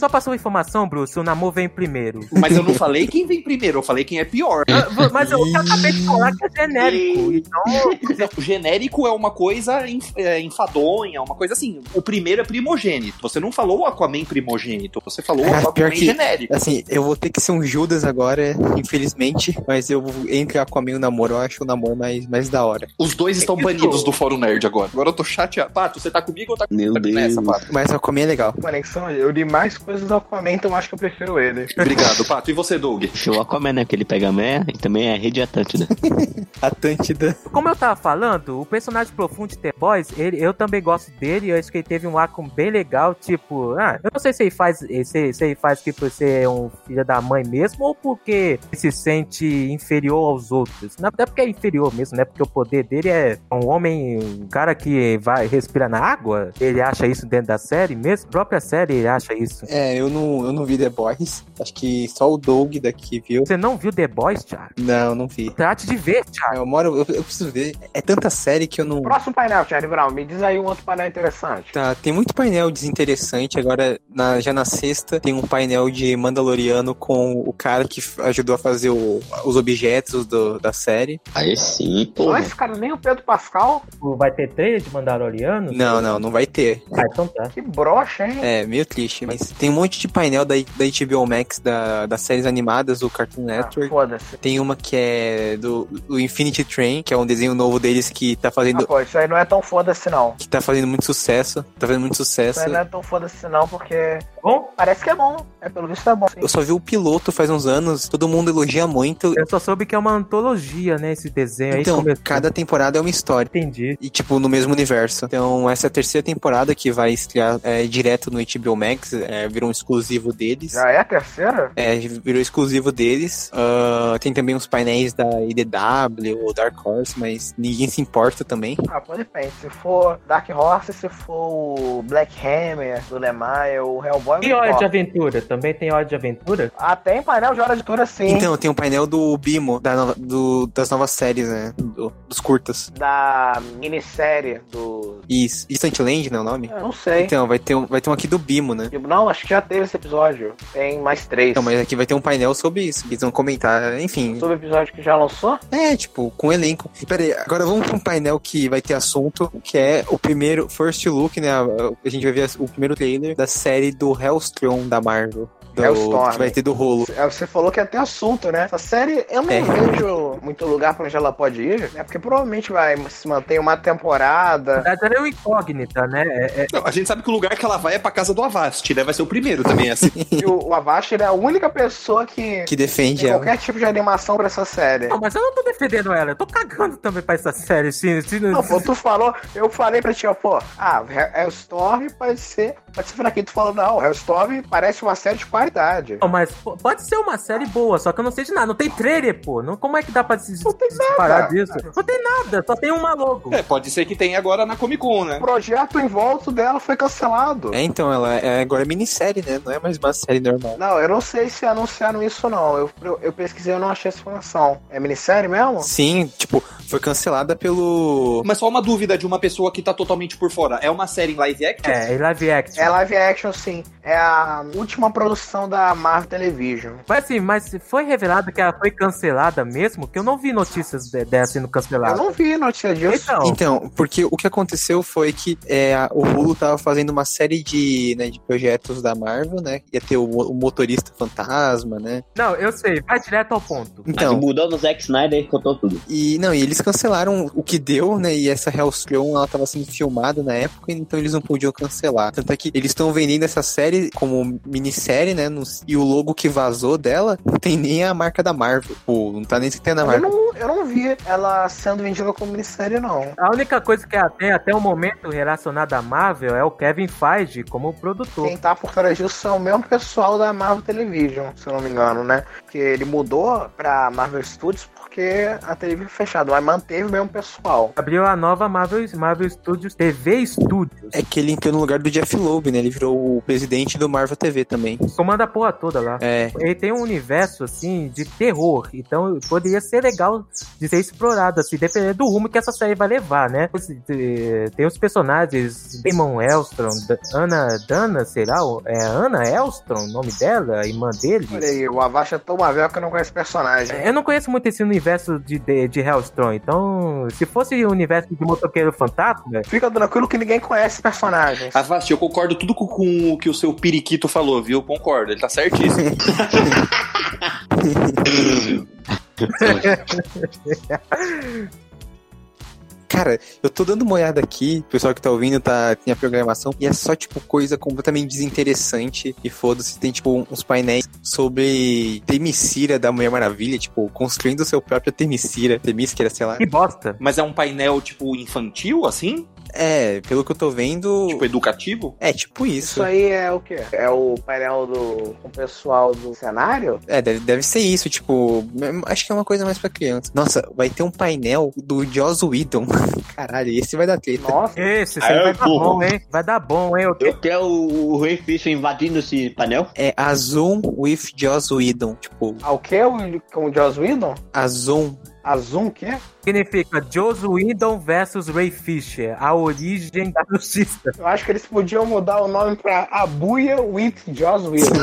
Só passou informação, Bruce, o Namor vem primeiro. Mas eu não falei quem vem primeiro, eu falei quem é pior. Ah, Mas eu acabei de falar que é genérico. Então, Não, genérico é uma coisa é, enfadonha, uma coisa assim. O primeiro é primogênito. Você não falou o Aquaman primogênito, você falou o É, Aquaman pior que- genérico. assim, eu vou ter que ser um Judas agora, infelizmente. Mas eu entre Aquaman e o namoro, eu acho o namoro mais, mais da hora. Os dois estão Isso. banidos do Fórum Nerd agora. Agora eu tô chateado. Pato, você tá comigo ou tá Meu comigo Deus. nessa, Pato? Mas o Aquaman é legal. Conexão, eu li mais coisas do Aquaman, então acho que eu prefiro ele. Obrigado, Pato. E você, Doug? O Aquaman, né? Que ele pega a Meia e também é Rede Atlântida. Atlântida. como eu tava falando, o personagem profundo de The Boys, ele, eu também gosto dele. Eu acho que ele teve um arco bem legal. Tipo, ah, eu não sei se ele faz, se, se ele faz que por ser um filho da mãe mesmo ou porque ele se sente inferior aos outros. Não é porque é inferior mesmo, né? Porque o poder dele é um homem, um cara que vai respira na água. Ele acha isso dentro da série mesmo. A própria série ele acha isso. É, eu não, eu não vi The Boys. Acho que só o Doug daqui viu. Você não viu The Boys, Thiago? Não, não vi. Trate de ver, Thiago. Eu moro, eu, eu preciso ver. É tanta série que eu não. Próximo painel, Charlie Brown, me diz aí um outro painel interessante. Tá, tem muito painel desinteressante. Agora, na- já na sexta, tem um painel de Mandaloriano com o cara que ajudou a fazer o- os objetos do- da série. Aí sim, Não pô. esse cara nem o Pedro Pascal. Vai ter trailer de Mandaloriano? Não, não, não vai ter. Ah, então tá. Que broxa, hein? É, meio triste. Mas tem um monte de painel da, da HBO Max, da, das séries animadas do Cartoon Ah, Network. Foda-se. Tem uma que é do, do Infinity Train, que é um desenho novo deles que tá fazendo, Ah, pô, isso aí não é tão foda-se não. que tá fazendo muito sucesso. Tá fazendo muito sucesso. Isso aí não é tão foda-se não, porque Bom, parece que é bom. É, pelo visto é bom. sim. Eu só vi o piloto faz uns anos, todo mundo elogia muito. eu só soube que é uma antologia, né? Esse desenho aí. Então, cada temporada é uma história. Entendi. E, tipo, no mesmo universo. Então, essa é a terceira temporada que vai estrear é, direto no HBO Max. É, virou um exclusivo deles. Já é a terceira? É, virou exclusivo deles. Ah, tem também os painéis da IDW ou Dark Horse, mas ninguém se importa também. Ah, pô, depende. Se for Dark Horse, se for o Black Hammer, do Lemire, o Hellboy... E Hora de. Aventura? Também tem Hora de Aventura? Ah, tem painel de hora de tour sim. Então, tem um painel do Bimo, da nova- do- das novas séries, né? Do- dos curtas. Da minissérie do... Isso. Distant Land, não é o nome? Eu não sei. Então, vai ter, um, vai ter um aqui do Bimo, né? Não, acho que já teve esse episódio. Tem mais três. Então, mas aqui vai ter um painel sobre isso. Eles vão comentar, enfim. Sobre o episódio que já lançou? É, tipo, com elenco. E peraí, agora vamos pra um painel que vai ter assunto, que é o primeiro First Look, né? A, a gente vai ver o primeiro trailer da série do Hellstrom da Marvel. Do, Hellstorm. que vai ter do rolo. É, Você falou que ia ter assunto, né? Essa série, eu não É. vejo muito lugar pra onde ela pode ir, né? Porque provavelmente vai se manter uma temporada. Ela é uma incógnita, né? É- é- Não, a gente sabe que o lugar que ela vai é pra casa do Avast, né? Vai ser o primeiro também, assim. E o, o Avast ele é a única pessoa que Que defende tem ela. qualquer tipo de animação pra essa série. Não, mas eu não tô defendendo ela, eu tô cagando também pra essa série. Se, se, Não, pô, tu falou, eu falei pra ti, ó, pô, ah, Hellstorm pode ser, pode ser fraquinho. Tu falou, não, Hellstorm parece uma série de qualidade. Não, mas pode ser uma série boa, só que eu não sei de nada. Não tem trailer, pô. Não, como é que dá pra se, Não tem se separar nada. disso? Não tem nada, só tem uma logo. É, pode ser que tenha agora na Comic Con, né? O projeto em volta dela foi cancelado. É, então, ela é agora é minissérie, né? Não é mais uma série normal. Não, eu não sei se anunciaram isso ou não. Eu, eu, eu pesquisei e não achei essa informação. É minissérie mesmo? Sim, tipo, foi cancelada pelo. Mas só uma dúvida de uma pessoa que tá totalmente por fora. É uma série em live action? É, e live action. É live action, sim. É a última produção da Marvel Television. Mas assim, mas foi revelado que ela foi cancelada mesmo? Que eu não vi notícias de- dela sendo Eu cancelada. não vi notícia disso. Então, Então, porque o que aconteceu foi que é, o Hulu tava fazendo uma série de, né, de projetos da Marvel, né? Ia ter o, o motorista fantasma, né? não, eu sei, vai direto ao ponto. Mas Então, mudou no Zack Snyder e contou tudo. e não, e eles eles cancelaram o que deu, né? E essa Hellstrom, ela tava sendo filmada na época, então eles não podiam cancelar. Tanto é que eles estão vendendo essa série como minissérie, né? No- e o logo que vazou dela não tem nem a marca da Marvel. Pô, não tá nem escrito a Eu marca. não, eu não vi ela sendo vendida como minissérie, não. A única coisa que tem até o momento relacionada à Marvel é o Kevin Feige como produtor. Quem tá por trás disso é o mesmo pessoal da Marvel Television, se eu não me engano, né? Que ele mudou pra Marvel Studios porque a televisão foi fechada, mas manteve o mesmo pessoal. Abriu a nova Marvel, Marvel Studios TV Studios. É que ele entrou no lugar do Jeff Loeb, né? Ele virou o presidente do Marvel TV também. Comanda a porra toda lá. É, Ele tem um universo, assim, de terror. Então poderia ser legal de ser explorado, assim, dependendo do rumo que essa série vai levar, né? Tem os personagens Damon Elstrom, Ana Dana, será? É Ana Elstrom o nome dela? A irmã dele? Olha aí, o Avast é tão que eu não conheço personagem. Eu não conheço muito esse universo de, de, de Hellstrom, então se fosse o universo de Motoqueiro Fantasma, Fica tranquilo que ninguém conhece personagens. Avast, eu concordo tudo com, com o que o seu periquito falou, viu? Concordo, ele tá certíssimo. Cara, eu tô dando uma olhada aqui, o pessoal que tá ouvindo tá, tem a programação, e é só, tipo, coisa completamente desinteressante. E foda-se, tem, tipo, uns painéis sobre Temicira da Mulher Maravilha, tipo, construindo seu próprio Temicira, Temísquera, sei lá. que bosta. Mas é um painel, tipo, infantil, assim? É, pelo que eu tô vendo, Tipo, educativo? é tipo isso. Isso aí é o quê? É o painel do o pessoal do cenário? É, deve, deve ser isso, tipo, acho que é uma coisa mais pra criança. Nossa, vai ter um painel do Joss Whedon. Caralho, esse vai dar treta. Nossa, Esse, é, vai dar porra. bom, hein? Vai dar bom, hein? Eu Eu quero o, o Ray Fisher invadindo esse painel. É a Zoom with Joss Whedon. Tipo, ah, o que? O, com o Joss Whedon? a Zoom. A Zoom, o quê? significa Joss Whedon versus Ray Fisher, a origem da justiça. Eu acho que eles podiam mudar o nome pra Abuya with Joss Whedon.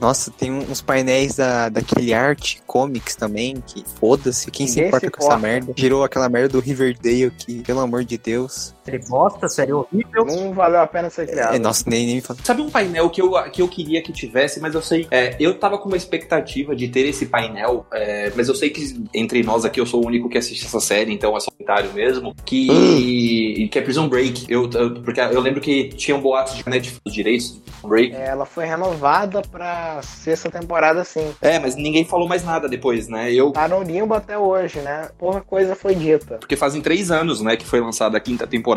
Nossa, tem uns painéis da, daquele Art Comics também, que foda-se, quem se importa se com essa merda? Girou aquela merda do Riverdale que, pelo amor de Deus. Série bosta, série horrível. Não valeu a pena ser criado. É, nossa, nem, nem. Sabe um painel que eu, que eu queria que tivesse, mas eu sei. é, eu tava com uma expectativa de ter esse painel, é, mas eu sei que entre nós aqui eu sou o único que assiste essa série, então é só comentário mesmo. Que, que é Prison Break. Eu, eu- porque eu lembro que tinham boatos de Netflix dos direitos de Prison Break. É, Ela foi renovada pra sexta temporada, sim. É, mas ninguém falou mais nada depois, né? Eu. Tá no limbo até hoje, né? Pouca coisa foi dita. Porque fazem três anos, né, que foi lançada a quinta temporada.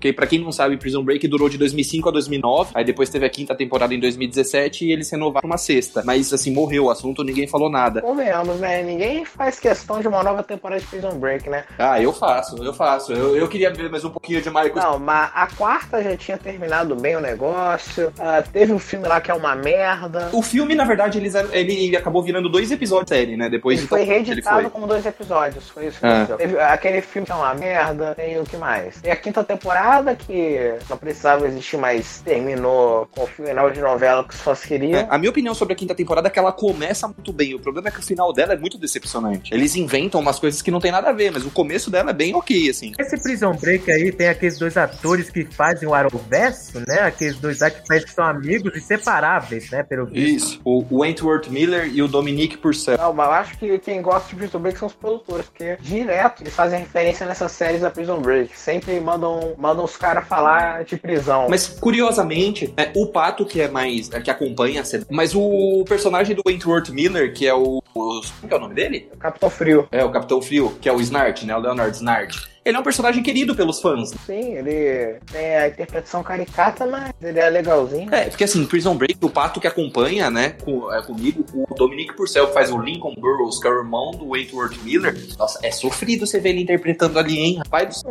Que pra quem não sabe, Prison Break durou de 2005 a 2009. Aí depois teve a quinta temporada em 2017 e eles renovaram uma sexta. Mas assim, morreu o assunto, ninguém falou nada. Convenhamos, né? Ninguém faz questão de uma nova temporada de Prison Break, né? Ah, eu faço, eu faço. Eu, eu queria ver mais um pouquinho de Michael Não, mas a quarta já tinha terminado bem o negócio. Ah, teve um filme lá que é uma merda. O filme, na verdade, eles, ele acabou virando dois episódios da série, né? Depois Ele de foi tão- ele reeditado foi. como dois episódios, foi isso que Ah. aconteceu. Teve aquele filme que é uma merda, tem o que mais? Tem a quinta temporada, que não precisava existir, mas terminou com o final de novela que os fãs queriam. É, a minha opinião sobre a quinta temporada é que ela começa muito bem. O problema é que o final dela é muito decepcionante. Eles inventam umas coisas que não tem nada a ver, mas o começo dela é bem ok, assim. Esse Prison Break aí tem aqueles dois atores que fazem o Arrowverso, né? Aqueles dois lá que que são amigos inseparáveis, né? Pelo visto. Isso. O Wentworth Miller e o Dominique Purcell. Não, mas eu acho que quem gosta de Prison Break são os produtores, porque direto eles fazem referência nessas séries da Prison Break. Sempre mandam, mandam os caras falar de prisão. Mas, curiosamente, é, o Pato que é mais. é, que acompanha a série. Mas o personagem do Wentworth Miller, que é o. o como que é o nome dele? Capitão Frio. É, o Capitão Frio, que é o Snart, né? O Leonard Snart. Ele é um personagem querido pelos fãs. Sim, ele tem a interpretação caricata, mas ele é legalzinho. É, porque assim, Prison Break, o Pato que acompanha, né, com, é, comigo, o Dominique Purcell, que faz o Lincoln Burrows, que é o irmão do Wentworth Miller. Nossa, é sofrido você ver ele interpretando ali, hein, rapaz.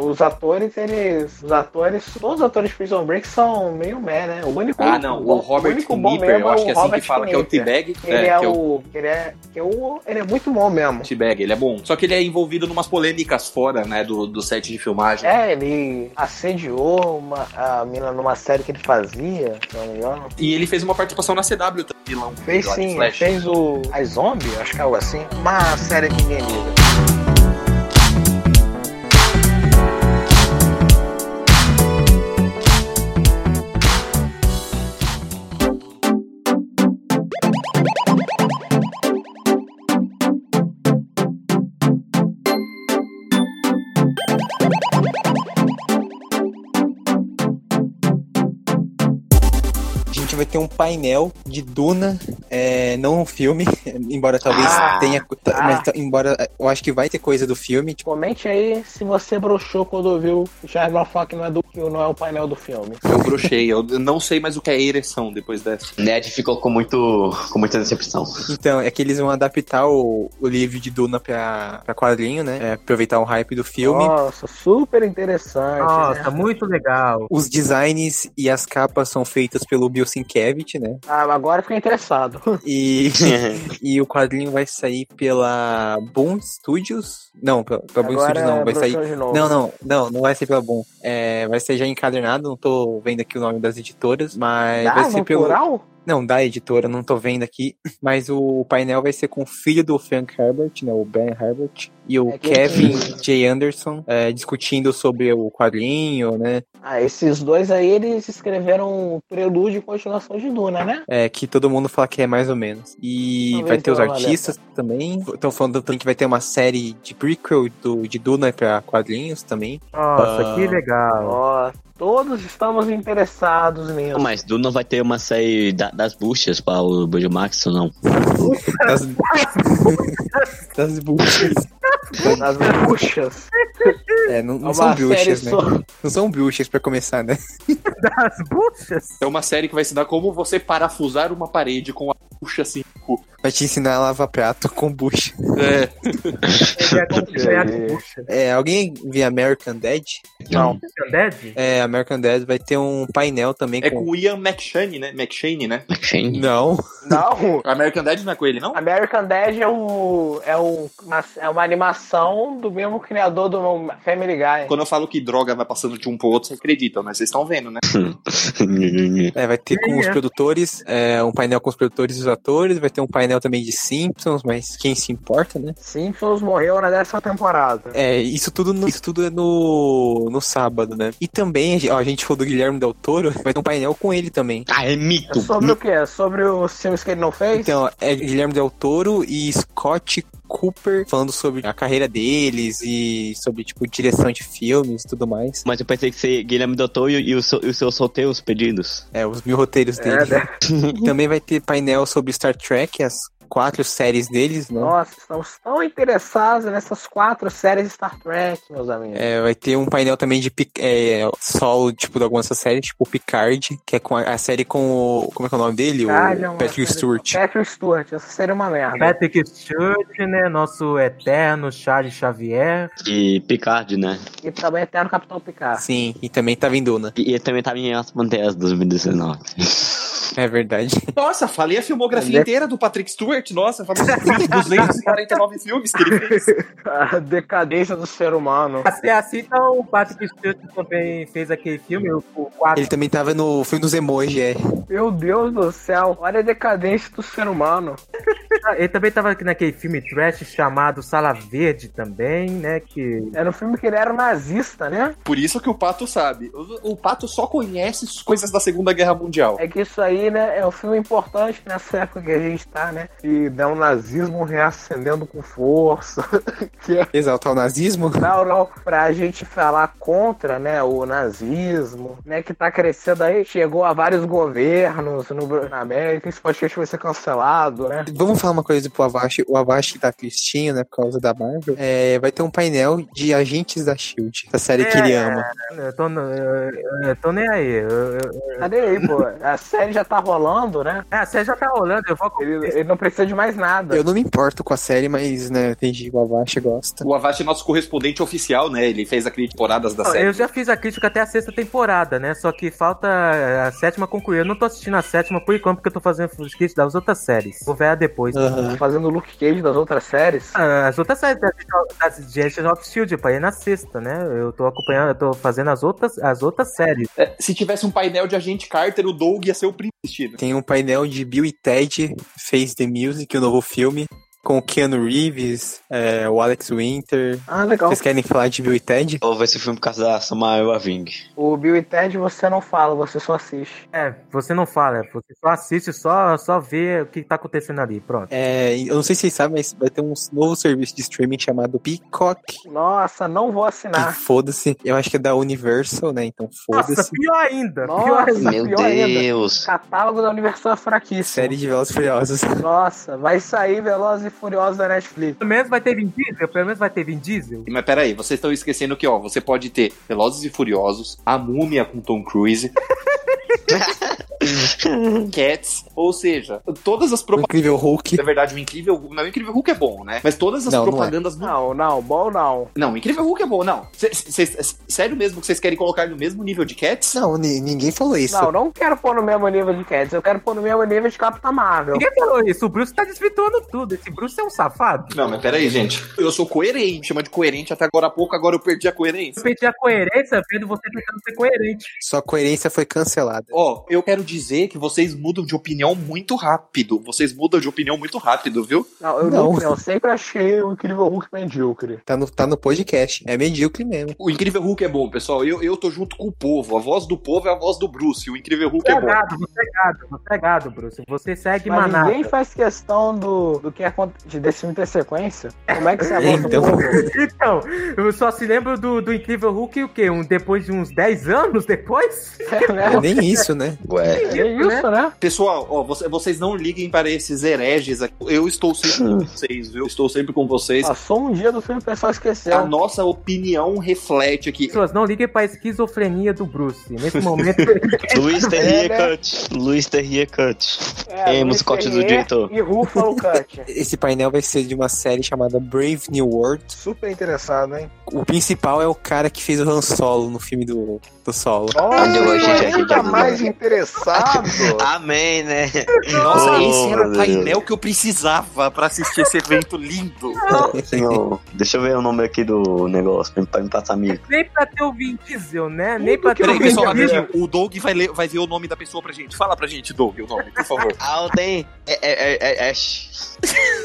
Os atores, eles. Os atores. Todos os atores de Prison Break são meio meh, né? O único. Ah, não, o Robert Knipper, eu acho que é assim Robert que fala, que é o Knipper. T-Bag. Ele é, que é o Ele é. Que é o. Ele é muito bom mesmo. T-Bag, ele é bom. Só que ele é envolvido numas polêmicas fora, né, do, do set de filmagem. É, ele assediou uma, a mina numa série que ele fazia, se não me engano. E ele fez uma participação na CW, também, vilão. Fez sim, fez o. A Zombie, acho que é algo assim. Uma série que ninguém liga. Vai ter um painel de Duna, é, não um filme, embora talvez Ah, tenha. ah. Mas, embora eu acho que vai ter coisa do filme. Tipo, Comente aí se você broxou quando viu o Charles Malfoy não é do que não é o painel do filme. Eu brochei, eu não sei mais o que é ereção depois dessa. Ned ficou com, muito, com muita decepção. então, é que eles vão adaptar o, o livro de Duna pra, pra quadrinho, né? É, aproveitar o hype do filme. Nossa, super interessante. Nossa, né? muito legal. Os designs e as capas são feitas pelo Bill Sienkiewicz, né? Ah, agora eu fiquei interessado. E, e o quadrinho vai sair pela Boom Studios. Não, pela, pela Boom Agora Studios não, vai sair. de novo. Não, não, não, não vai ser pela Boom. É, vai ser já encadernado, não tô vendo aqui o nome das editoras, mas Dá, vai ser pelo. plural? Não, da editora, não tô vendo aqui. Mas o painel vai ser com o filho do Frank Herbert, né? O Ben Herbert. E o É Kevin J. Anderson é, discutindo sobre o quadrinho, né? Ah, esses dois aí, eles escreveram o prelúdio e continuação de Duna, né? É, que todo mundo fala que é mais ou menos. E Talvez vai ter os artistas também. Estão falando também que vai ter uma série de prequel do, de Duna pra quadrinhos também. Nossa, Ah. que legal. Ó, todos estamos interessados nisso. Mas Duna vai ter uma série da- das buchas para o Bojo Max ou não? Das, das buchas. Nas buchas. É, não, não Uma são bruxas, né? só. Não são bruxas pra começar, né? Das buchas? É uma série que vai ensinar como você parafusar uma parede com a puxa assim. Vai te ensinar a lavar prato com bucha. É, É como ganhar com bucha. É, alguém viu American Dead? Não. Undead? É, American Dead vai ter um painel também é com. com o Ian McShane, né? McShane, né? McShane? Não. Não. American Dad não é com ele, não? American Dad é, o, é, o, uma, é uma animação do mesmo criador do Family Guy. Quando eu falo que droga vai passando de um pro outro, vocês acreditam, né? Vocês estão vendo, né? É, vai ter com os é. produtores, é, um painel com os produtores e os atores, vai ter um painel também de Simpsons, mas quem se importa, né? Simpsons morreu na décima temporada. É, isso tudo, no- isso tudo é no, no sábado, né? E também, ó, a gente falou do Guilherme Del Toro, vai ter um painel com ele também. Ah, é É mito. sobre o quê? É sobre os filmes que ele não fez? Então, é Guilherme Del Toro e Scott Cooper falando sobre a carreira deles e sobre, tipo, direção de filmes e tudo mais. Mas eu pensei que ser Guilherme Doutor e, e, o seu- e os seus solteiros pedidos. É, os mil roteiros dele. É, né? Também vai ter painel sobre Star Trek, as quatro séries deles, né? Nossa, estamos tão interessados nessas quatro séries Star Trek, meus amigos. É, vai ter um painel também de é, solo, tipo, de algumas dessas séries, tipo Picard, que é com a, a série com o. Como é que é o nome dele? Caralho, o uma Patrick série- Stewart. Patrick Stewart, essa seria uma merda. Patrick Stewart, né? Nosso eterno Charles Xavier. E Picard, né? E também até no Capitão Picard. Sim, e também tava em Duna. E ele também tava em As Panteras 2019. É verdade. Nossa, falei a filmografia é- inteira do Patrick Stewart. Nossa, falei dos 249 filmes que ele fez. A decadência do ser humano. Assim, assim então o Patrick Stewart também fez aquele filme, o, o 4. Ele também tava no filme dos emojis, é. Meu Deus do céu, olha a decadência do ser humano. Ele também tava aqui naquele filme trash chamado Sala Verde também, né? Que. Era um filme que ele era nazista, né? Por isso que o Pato sabe. O, o Pato só conhece as coisas da Segunda Guerra Mundial. É que isso aí, né, é um filme importante nessa época que a gente tá, né? E dá um nazismo reacendendo com força. que é Exaltar o nazismo. Não, não, pra gente falar contra, né, o nazismo, né, que tá crescendo aí, chegou a vários governos no, na América, esse podcast vai ser cancelado, né? Vamos falar uma coisa pro Avast. O Avast tá tristinho, né, por causa da Marvel. É, vai ter um painel de agentes da SHIELD, essa série que ele ama. Eu tô, eu, eu tô nem aí. Eu, eu, Cadê aí, pô? A série já tá rolando, né? é, você já tá rolando, eu vou. Ele, ele não precisa de mais nada. Eu não me importo com a série, mas, né, tem gente que o Avast gosta. O Avast é nosso correspondente oficial, né? Ele fez aquele temporadas da Não, série. Eu já fiz a crítica até a sexta temporada, né? Só que falta a sétima concluir. Eu não tô assistindo a sétima por enquanto, porque eu tô fazendo os críticas das outras séries. Vou ver ela depois. Aham. Fazendo o Luke Cage das outras séries. Ah, As outras séries da- das Agents of Shield, pra ir na sexta, né? Eu tô acompanhando, eu tô fazendo as outras, as outras séries. É, se tivesse um painel de agente Carter, o Doug ia ser o príncipe. Tem um painel de Bill e Ted Face the Music, o novo filme, com o Keanu Reeves, é, o Alex Winter. Ah, legal. Vocês querem falar de Bill e Ted? Vou ver esse filme por causa da Samuel Aving. O Bill e Ted você não fala, você só assiste. É, você não fala, você só assiste, só, só vê o que tá acontecendo ali, pronto. É, eu não sei se vocês sabem, mas vai ter um novo serviço de streaming chamado Peacock. Nossa, não vou assinar. foda-se. Eu acho que é da Universal, né? Então Nossa, foda-se. pior ainda, Nossa. pior ainda. Meu pior ainda. Deus. Catálogo da Universal é fraquíssimo. Série de Velozes e Furiosos. Nossa, vai sair Velozes e Furiosos da Netflix. Pelo menos vai ter Vin Diesel, pelo menos vai ter Vin Diesel. Mas peraí, vocês estão esquecendo que, ó, você pode ter Velozes e Furiosos, A Múmia com Tom Cruise, Cats, ou seja, todas as O propagandas. Incrível Hulk. Na verdade, o Incrível Não, o Incrível Hulk é bom, né? Mas todas as Não, não é. propagandas Não, não, bom não. Não, Incrível Hulk é bom, não. Cês- sério mesmo que vocês querem colocar ele no mesmo nível de Cats? Não, ni- ninguém falou isso. Não, não quero pôr no mesmo nível de Cats, eu quero pôr no mesmo nível de Capitã Marvel. Ninguém falou isso, o Bruce tá desvirtuando tudo. Esse Bruce é um safado. Não, mas peraí, gente. Eu sou coerente, chama de coerente até agora há pouco, agora eu perdi a coerência. Eu perdi a coerência vendo você tentando ser coerente. Sua coerência foi cancelada. Ó, eu quero dizer que vocês mudam de opinião muito rápido. Vocês mudam de opinião muito rápido, viu? Não, eu, Não. não. eu sempre achei o Incrível Hulk medíocre. Tá no, tá no podcast. É medíocre mesmo. O Incrível Hulk é bom, pessoal. Eu, eu tô junto com o povo. A voz do povo é a voz do Bruce. O Incrível Hulk Você é é bom. gado, você é gado, você é gado, Bruce. Você segue Mas manada. ninguém faz questão do, do que acontece desse filme ter sequência. Como é que você avança Então. Então, eu só se lembro do, do Incrível Hulk o quê? Um, depois de uns 10 anos depois? É, né? Nem isso, né? Ué. É isso, né? Pessoal, ó, você- vocês não liguem para esses hereges aqui. Eu estou sempre com vocês, viu? Estou sempre com vocês. Passou um dia do filme e o pessoal esqueceu. A nossa opinião reflete aqui. Pessoas, não liguem pra esquizofrenia do Bruce. Nesse momento, Luiz É, Terrier né? Cut. Luiz Terrier Cut. É, Temos o corte do diretor. E Ruffalo Cut. Esse painel vai ser de uma série chamada Brave New World. Super interessado, hein? O principal é o cara que fez o Han Solo no filme do, do Solo. Eu achei que ainda mais interessado. Amém, né? Nossa, Oh, esse era o painel que eu precisava pra assistir esse evento lindo. Senhor, deixa eu ver o nome aqui do negócio pra- me passar amigo. nem pra ter o Diesel, né? Nem pra ter Peraí, pessoal, rapidinho. O Doug vai, ler, vai ver o nome da pessoa pra gente. Fala pra gente, Doug, o nome, por favor. Alden é, é, é, é,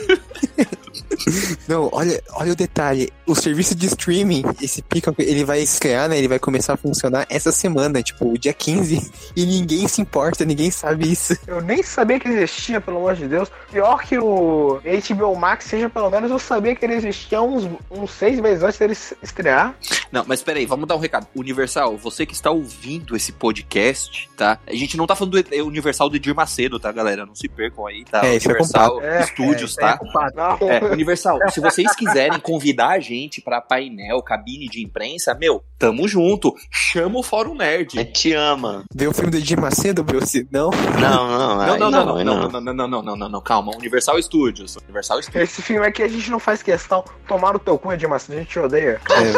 Não, olha, olha o detalhe. O serviço de streaming, esse Peacock, ele vai estrear, né? Ele vai começar a funcionar essa semana, tipo, dia 15. E ninguém se importa, ninguém sabe isso. Eu nem sabia que existia, pelo amor de Deus. Pior que o HBO Max seja, pelo menos eu sabia que ele existia uns, uns seis meses antes dele estrear. Não, mas peraí, vamos dar um recado. Universal, você que está ouvindo esse podcast, tá? A gente não tá falando do Universal do Edir Macedo, tá, galera? Não se percam aí, tá? É, é Universal. É, Studios, é tá? Não, É, Universal, se vocês quiserem convidar a gente pra painel, cabine de imprensa, meu, tamo junto. Chama o Fórum é. Nerd. Te ama. Vê o filme do Edir Macedo, Bruce? Não? Não, não, Não, não, não, não, não, não, não, não, não, não, calma. Universal Studios. Universal Studios. esse filme aqui a gente não faz questão. Tomar o teu cu, Edmar, a gente te odeia. É,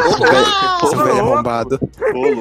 esse velho- arrombado.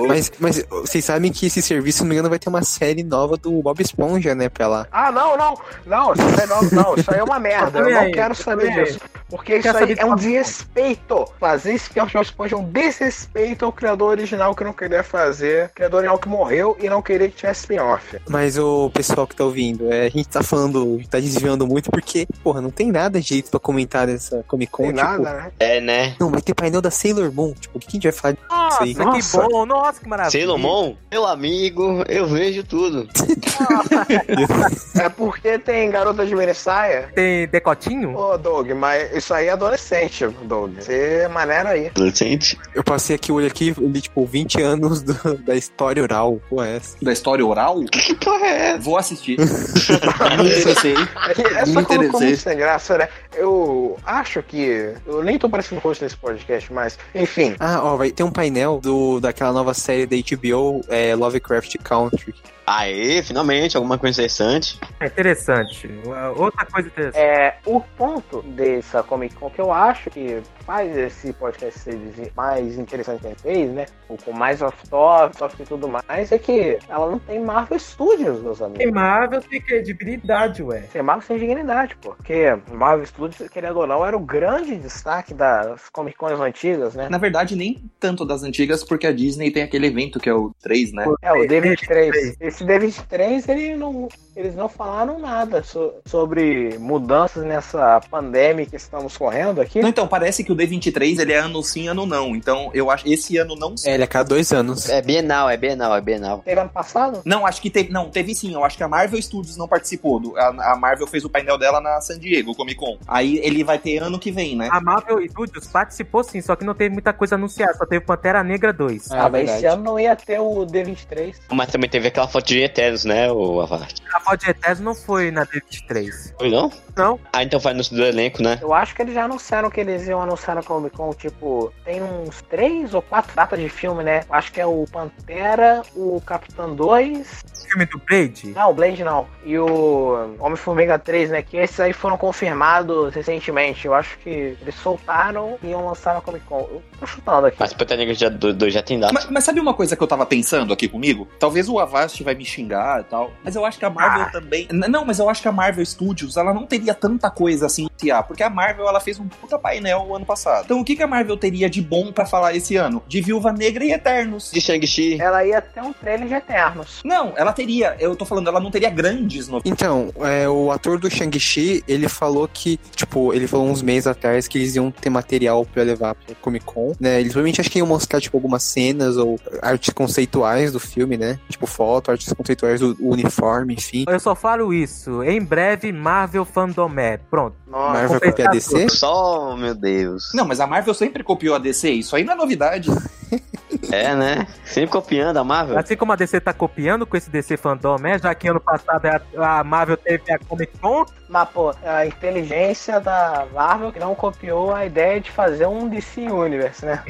Mas, mas vocês sabem que esse serviço, se não me engano, vai ter uma série nova do Bob Esponja, né, pra lá. Ah, não, não. Não, isso aí não, não. Isso aí é uma merda. Eu Também não aí, quero saber disso. Porque isso aí de é um desrespeito. Fazer esse filme de Bob Esponja é um desrespeito ao criador original que não queria fazer. Criador original que morreu e não queria que tivesse spin-off. Mas o pessoal que tá ouvindo, é, a gente tá falando, tá desviando muito porque, porra, não tem nada jeito pra comentar dessa Comic Con. Tem tipo, nada, né? É, né? Não, vai ter painel da Sailor Moon. Tipo, o que a gente vai falar disso Nossa, aí? que Nossa. bom, nossa, que maravilha. Sailor Moon, meu amigo, eu vejo tudo. É porque tem garota de minissaia. Tem decotinho? Ô, Doug, mas isso aí é adolescente, Doug. Você maneira aí. Adolescente. Eu passei aqui o olho aqui, li, tipo, 20 anos do- da história oral. Pô, é essa. Da história oral? Que porra é essa? Vou assistir. Me interessei. É que essa Me coisa ficou interessei. muito sem graça, né? Eu acho que. Eu nem tô parecendo host nesse podcast, mas. Enfim. Ah, ó, vai ter um painel do, daquela nova série da HBO, é, Lovecraft Country. Aê, finalmente, alguma coisa interessante. É interessante. Outra coisa interessante. É, o ponto dessa Comic Con que eu acho que faz esse podcast ser mais interessante que a gente fez, né? Com mais off-top, soft e tudo mais, é que ela não tem Marvel Studios, meus Tem amigos. Marvel tem credibilidade, ué. Tem Marvel sem dignidade, pô. Porque Marvel Studios, querendo ou não, era o grande destaque das Comic Cons antigas, né? Na verdade, nem tanto das antigas, porque a Disney tem aquele evento que é o 3, né? É, o D23. Esse esse D23, ele não, eles não falaram nada so- sobre mudanças nessa pandemia que estamos correndo aqui. Não, então, parece que o D23 ele é ano sim, ano não. Então, eu acho esse ano não É, ele é a cada dois anos. É Bienal, é Bienal, é Bienal. Teve ano passado? Não, acho que teve. Não, teve sim. Eu acho que a Marvel Studios não participou. Do, a, a Marvel fez o painel dela na San Diego, Comic Con. Aí ele vai ter ano que vem, né? A Marvel Studios participou sim, só que não teve muita coisa anunciada, só teve Pantera Negra 2. É, ah, mas verdade. esse ano não ia ter o D23. Mas também teve aquela foto de Eternos, né, o Avast? A foto de Eterno não foi na D23. Foi não? Não. Ah, então foi anúncio do elenco, né? Eu acho que eles já anunciaram que eles iam anunciar na Comic Con, tipo, tem uns três ou quatro datas de filme, né? Eu acho que é o Pantera, o Capitão 2, Filme do Blade? não, o Blade não, e o Homem-Formiga 3, né? Que esses aí foram confirmados recentemente. Eu acho que eles soltaram e iam lançar na Comic Con. Eu tô chutando aqui. Mas Pantera Negra já, do, do- já tem data. Mas, mas sabe uma coisa que eu tava pensando aqui comigo? Talvez o Avast vai me xingar e tal. Mas eu acho que a Marvel também. N- Não, mas eu acho que a Marvel Studios ela não teria tanta coisa assim anunciar. Porque a Marvel ela fez um puta painel o ano passado. Então o que, que a Marvel teria de bom pra falar esse ano? De Viúva Negra e Eternos. De Shang-Chi. Ela ia ter um trailer de Eternos. Não, ela teria. Eu tô falando, ela não teria grandes novidades. Então, é, o ator do Shang-Chi, ele falou que, tipo, ele falou uns meses atrás que eles iam ter material pra levar pra Comic Con, né? Eles provavelmente acho que iam mostrar, tipo, algumas cenas ou artes conceituais do filme, né? Tipo, foto, artes conceituais do uniforme, enfim. Eu só falo isso. Em breve, Marvel Fandomé. Pronto. Nossa, Marvel copia DC? Só, meu Deus. Não, mas a Marvel sempre copiou a DC. Isso aí não é novidade. É, né? Sempre copiando a Marvel. Assim como a DC tá copiando com esse DC Fandomé, já que ano passado a a Marvel teve a Comic Con, Mas, pô, a inteligência da Marvel que não copiou a ideia de fazer um DC Universe, né?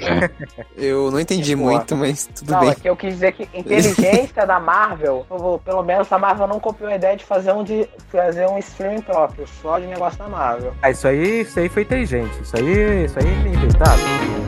Eu não entendi Boa. muito, mas tudo não, bem. é que eu quis dizer que inteligência da Marvel, pelo menos a Marvel não copiou a ideia de fazer um, de fazer um streaming próprio, só de negócio da Marvel. ah, isso aí, isso aí foi inteligente. Isso aí, isso aí é inventável.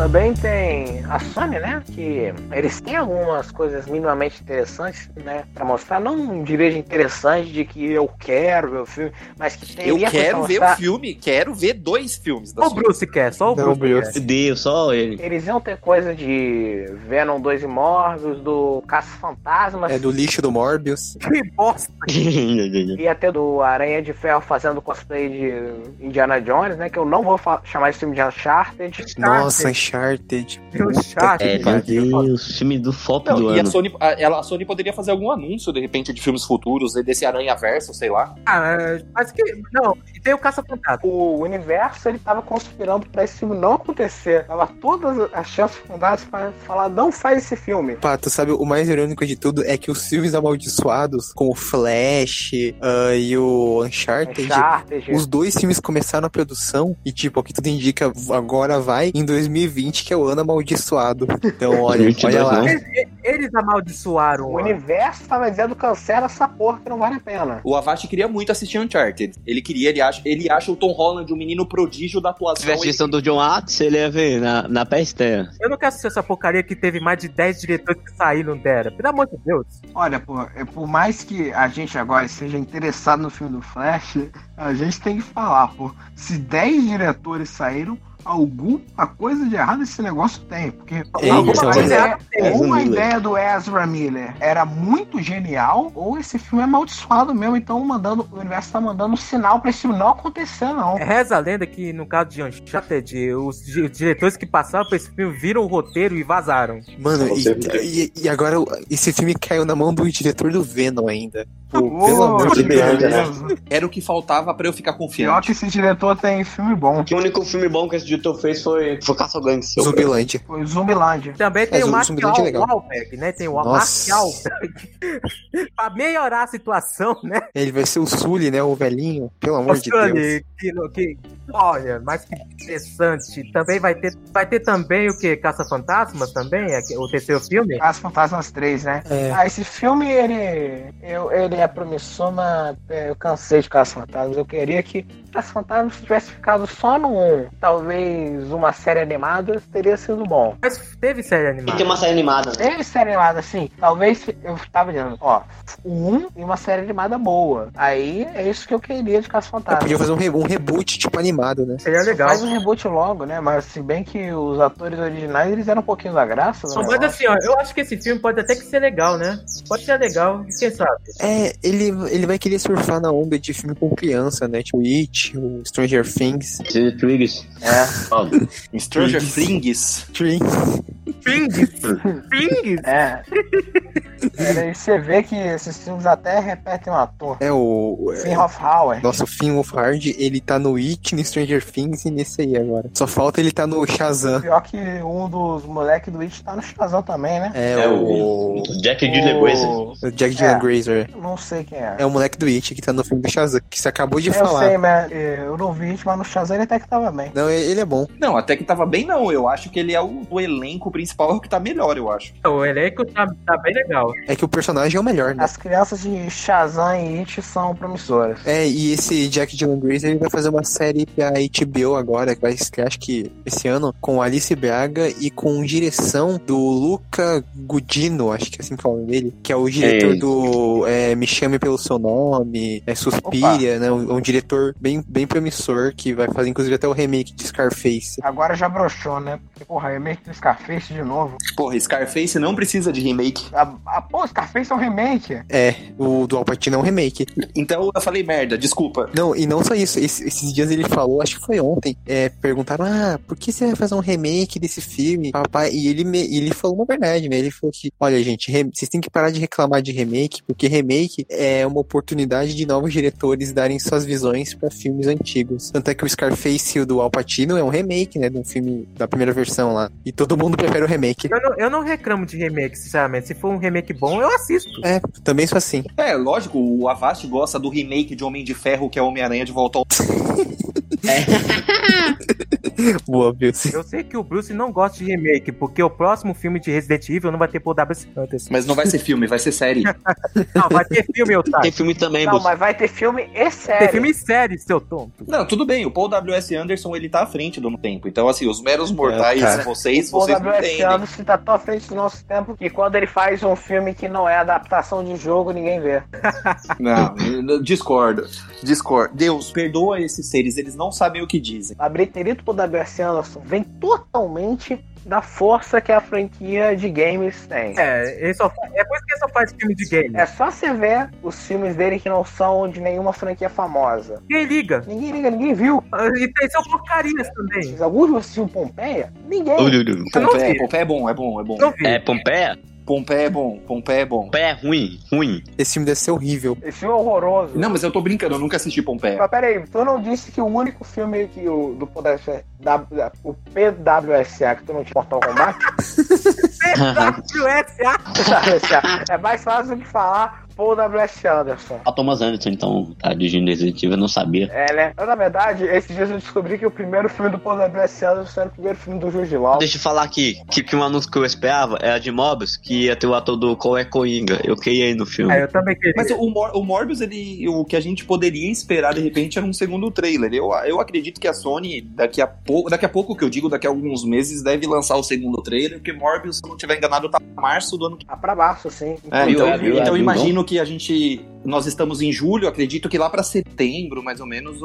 Também tem a Sony, né? Que eles têm algumas coisas minimamente interessantes, né? Pra mostrar. Não diria de interessante de que eu quero ver o filme, mas que teria Eu quero ver o filme, quero ver dois filmes da Só o Sony. Bruce quer, só o Não, Bruce, quer. Deus, só ele. Eles iam ter coisa de Venom 2 Imortos, do Caça-Fantasmas, É do lixo do Morbius. Que bosta. ia ter do Aranha de Ferro fazendo cosplay de Indiana Jones, né? Que eu não vou chamar esse filme de Uncharted. Nossa, Uncharted. O chat. É, meu. Deus, filme do FOP Não, do e a ano. Sony, a, ela, a Sony poderia fazer algum anúncio, de repente, de filmes futuros, desse Aranha Verso, sei lá. Ah, mas que. Não, e tem o Caça-Fantasma. O universo ele tava conspirando pra esse filme não acontecer. Tava todas as chances fundadas pra falar não faz esse filme. Pá, tu sabe, o mais irônico de tudo é que os filmes amaldiçoados, como o Flash ah, e o Uncharted, Uncharted. os dois filmes começaram a produção e, tipo, o que tudo indica, agora vai em 2020, que é o ano amaldiçoado. Então, olha, 2022 olha lá. não. Eles, eles amaldiçoaram. O universo tava dizendo cancela essa porra que não vale a pena. O Avast queria muito assistir Uncharted. Ele queria, ele acha, ele acha o Tom Holland um menino prodígio da Se atuação. tivesse gestão do John Watts, ele ia ver na, na PST. Eu não quero assistir essa porcaria que teve mais de 10 diretores que saíram dela. Pelo amor de Deus. Olha, pô, é por mais que a gente agora seja interessado no filme do Flash, a gente tem que falar, pô. Se 10 diretores saíram, alguma coisa de errado esse negócio tem. Porque Ei, alguma então, coisa é- é, ou a ideia do Ezra Miller era muito genial, ou esse filme é amaldiçoado mesmo. Então mandando, o universo tá mandando um sinal pra esse filme não acontecer, não. Reza a lenda que, no caso de Uncharted, os di- diretores que passaram por esse filme viram o roteiro e vazaram. Mano, e, e- e agora esse filme caiu na mão do diretor do Venom ainda. Pô, pelo amor de que Deus. beleza. Era o que faltava pra eu ficar Pior confiante. que esse diretor tem filme bom. Que o único filme bom que esse diretor fez foi, foi Caça-Gangue. Zumbilândia. Foi Zumbilândia. Também tem É, o Land é. Wahlberg, né? Tem o. Wahlberg. pra melhorar a situação, né? Ele vai ser o Sully, né? O velhinho. Pelo amor de Mostrando Deus. que, que- olha, mas que interessante. Também vai ter, vai ter também o que? Caça-Fantasmas também? É O terceiro filme? As Fantasmas 3, né? É. Ah, esse filme, ele, eu- ele ele promissor, mas é, eu cansei de Caça-Fantasmas. Eu queria que Caça-Fantasmas tivesse ficado só no 1. Talvez uma série animada teria sido bom. Mas teve série Tem animada. ter uma série animada, né? Teve série animada, assim. Talvez eu tava dizendo, ó, o 1 e uma série animada boa. Aí é isso que eu queria de Eu Caça-Fantasmas. podia fazer um, re- um reboot, tipo, animado, né? Seria legal. Faz um reboot logo, né? Mas se bem que os atores originais, eles eram um pouquinho da graça, né? Não, mas assim, ó, eu acho que esse filme pode até que ser legal, né? Pode ser legal, quem sabe? É, ele, ele vai querer surfar na onda de filme com criança, né? Tipo, It, o Stranger Things. Stranger Things. É. Stranger Things. Things. Pings! É. É, você vê que esses filmes até repetem um ator. É o. Finn Hoffhauer. Nossa, o Finn Wolfhard, ele tá no It, no Stranger Things e nesse aí agora. Só falta ele tá no Shazam. Pior que um dos moleques do It tá no Shazam também, né? É, É o... o Jack Gyllenhaal Grazer. O- o Jack Dylan É. Grazer. Não sei quem é. É o moleque do It que tá no filme do Shazam, que você acabou de eu falar. sei, mas eh, eu não vi It, mas no Shazam ele até que tava bem. Não, ele é bom. Não, até que tava bem, não. Eu acho que ele é o, o elenco principal, é o que tá melhor, eu acho. O elenco tá, tá bem legal. É que o personagem é o melhor, né? As crianças de Shazam e It são promissoras. É, e esse Jack Dylan Grazer ele vai fazer uma série pra HBO agora, que vai estrear, acho que esse ano, com Alice Braga e com direção do Luca Gudino, acho que é assim que fala dele, que é o diretor É. do é, Me Chame Pelo Seu Nome, é Suspiria, né? Um, um diretor bem, bem promissor, que vai fazer inclusive até o remake de Scarface. Agora já broxou, né? Porque, porra, remake do Scarface de novo. Porra, Scarface não precisa de remake. A, a, pô, Scarface é um remake. É, o do Al Pacino é um remake. Então eu falei merda, desculpa. Não, e não só isso, esse- esses dias ele falou, acho que foi ontem, é, perguntaram, ah, por que você vai fazer um remake desse filme, papai? E ele, me- ele falou uma verdade, né? Ele falou que, olha, gente, re- vocês têm que parar de reclamar de remake, porque remake é uma oportunidade de novos diretores darem suas visões pra filmes antigos. Tanto é que o Scarface e o do Al Pacino é um remake, né, de um filme da primeira versão lá. E todo mundo prefere o remake. Eu não, eu não reclamo de remake, sinceramente. Se for um remake bom, eu assisto. É, também sou assim. É, lógico, o Avast gosta do remake de Homem de Ferro, que é Homem-Aranha de volta ao. Boa, viu? Eu sei que o Bruce não gosta de remake, porque o próximo filme de Resident Evil não vai ter por W.C. Hunters. Mas não vai ser filme, vai ser série. Não, vai ter filme, Tem Otário. filme também, Não, Bolso. mas vai ter filme e série. Tem filme em série, seu tonto. Não, tudo bem, o Paul W.S. Anderson, ele tá à frente do tempo. Então, assim, os meros mortais, É, vocês, O Paul vocês não W.S. Anderson tá tão à frente do nosso tempo que quando ele faz um filme que não é adaptação de jogo, ninguém vê. Não, discordo. Discordo. Deus, perdoa esses seres, eles não sabem o que dizem. A bilheteria do Paul W.S. Anderson vem totalmente da força que a franquia de games tem. É, ele só fa- é por isso que ele só faz filme de game. É só você ver os filmes dele que não são de nenhuma franquia famosa. Ninguém liga. Ninguém liga, ninguém viu. E tem são porcarias também. Alguns assistiram Pompeia? Ninguém. Pompeia. Pompeia é bom, é bom, é bom. É, Pompeia? Pompeia é bom, Pompeia é bom. Pompeia é ruim, ruim. Esse filme deve ser horrível. Esse filme é horroroso. Não, mas eu tô brincando, eu nunca assisti Pompeia. Mas peraí, tu não disse que o único filme que o do PWSA, da- da- o PWSA que tu não tinha Mortal Kombat? PWSA. PWSA. é mais fácil do que falar Paul W.S. Anderson. A Thomas Anderson, então, tá dirigindo Resident Evil, eu não sabia. É, né? Eu, na verdade, esses dias eu descobri que o primeiro filme do Paul W.S. Anderson era o primeiro filme do Jude Law. Deixa eu falar aqui, que, que um anúncio que eu esperava era de Mobius, que ia ter o ator do Cole Coinga. Eu queria no filme. É, eu também queria. Mas o, Mor o Morbius, ele, o que a gente poderia esperar de repente era um segundo trailer. Eu, eu acredito que a Sony, daqui a pouco, daqui a pouco que eu digo, daqui a alguns meses, deve lançar o segundo trailer, porque Morbius, se eu não estiver enganado, tá março do ano que Ah, pra baixo, sim. É, então, viu, então viu, imagino que a gente. Nós estamos em julho, acredito que lá pra setembro, mais ou menos,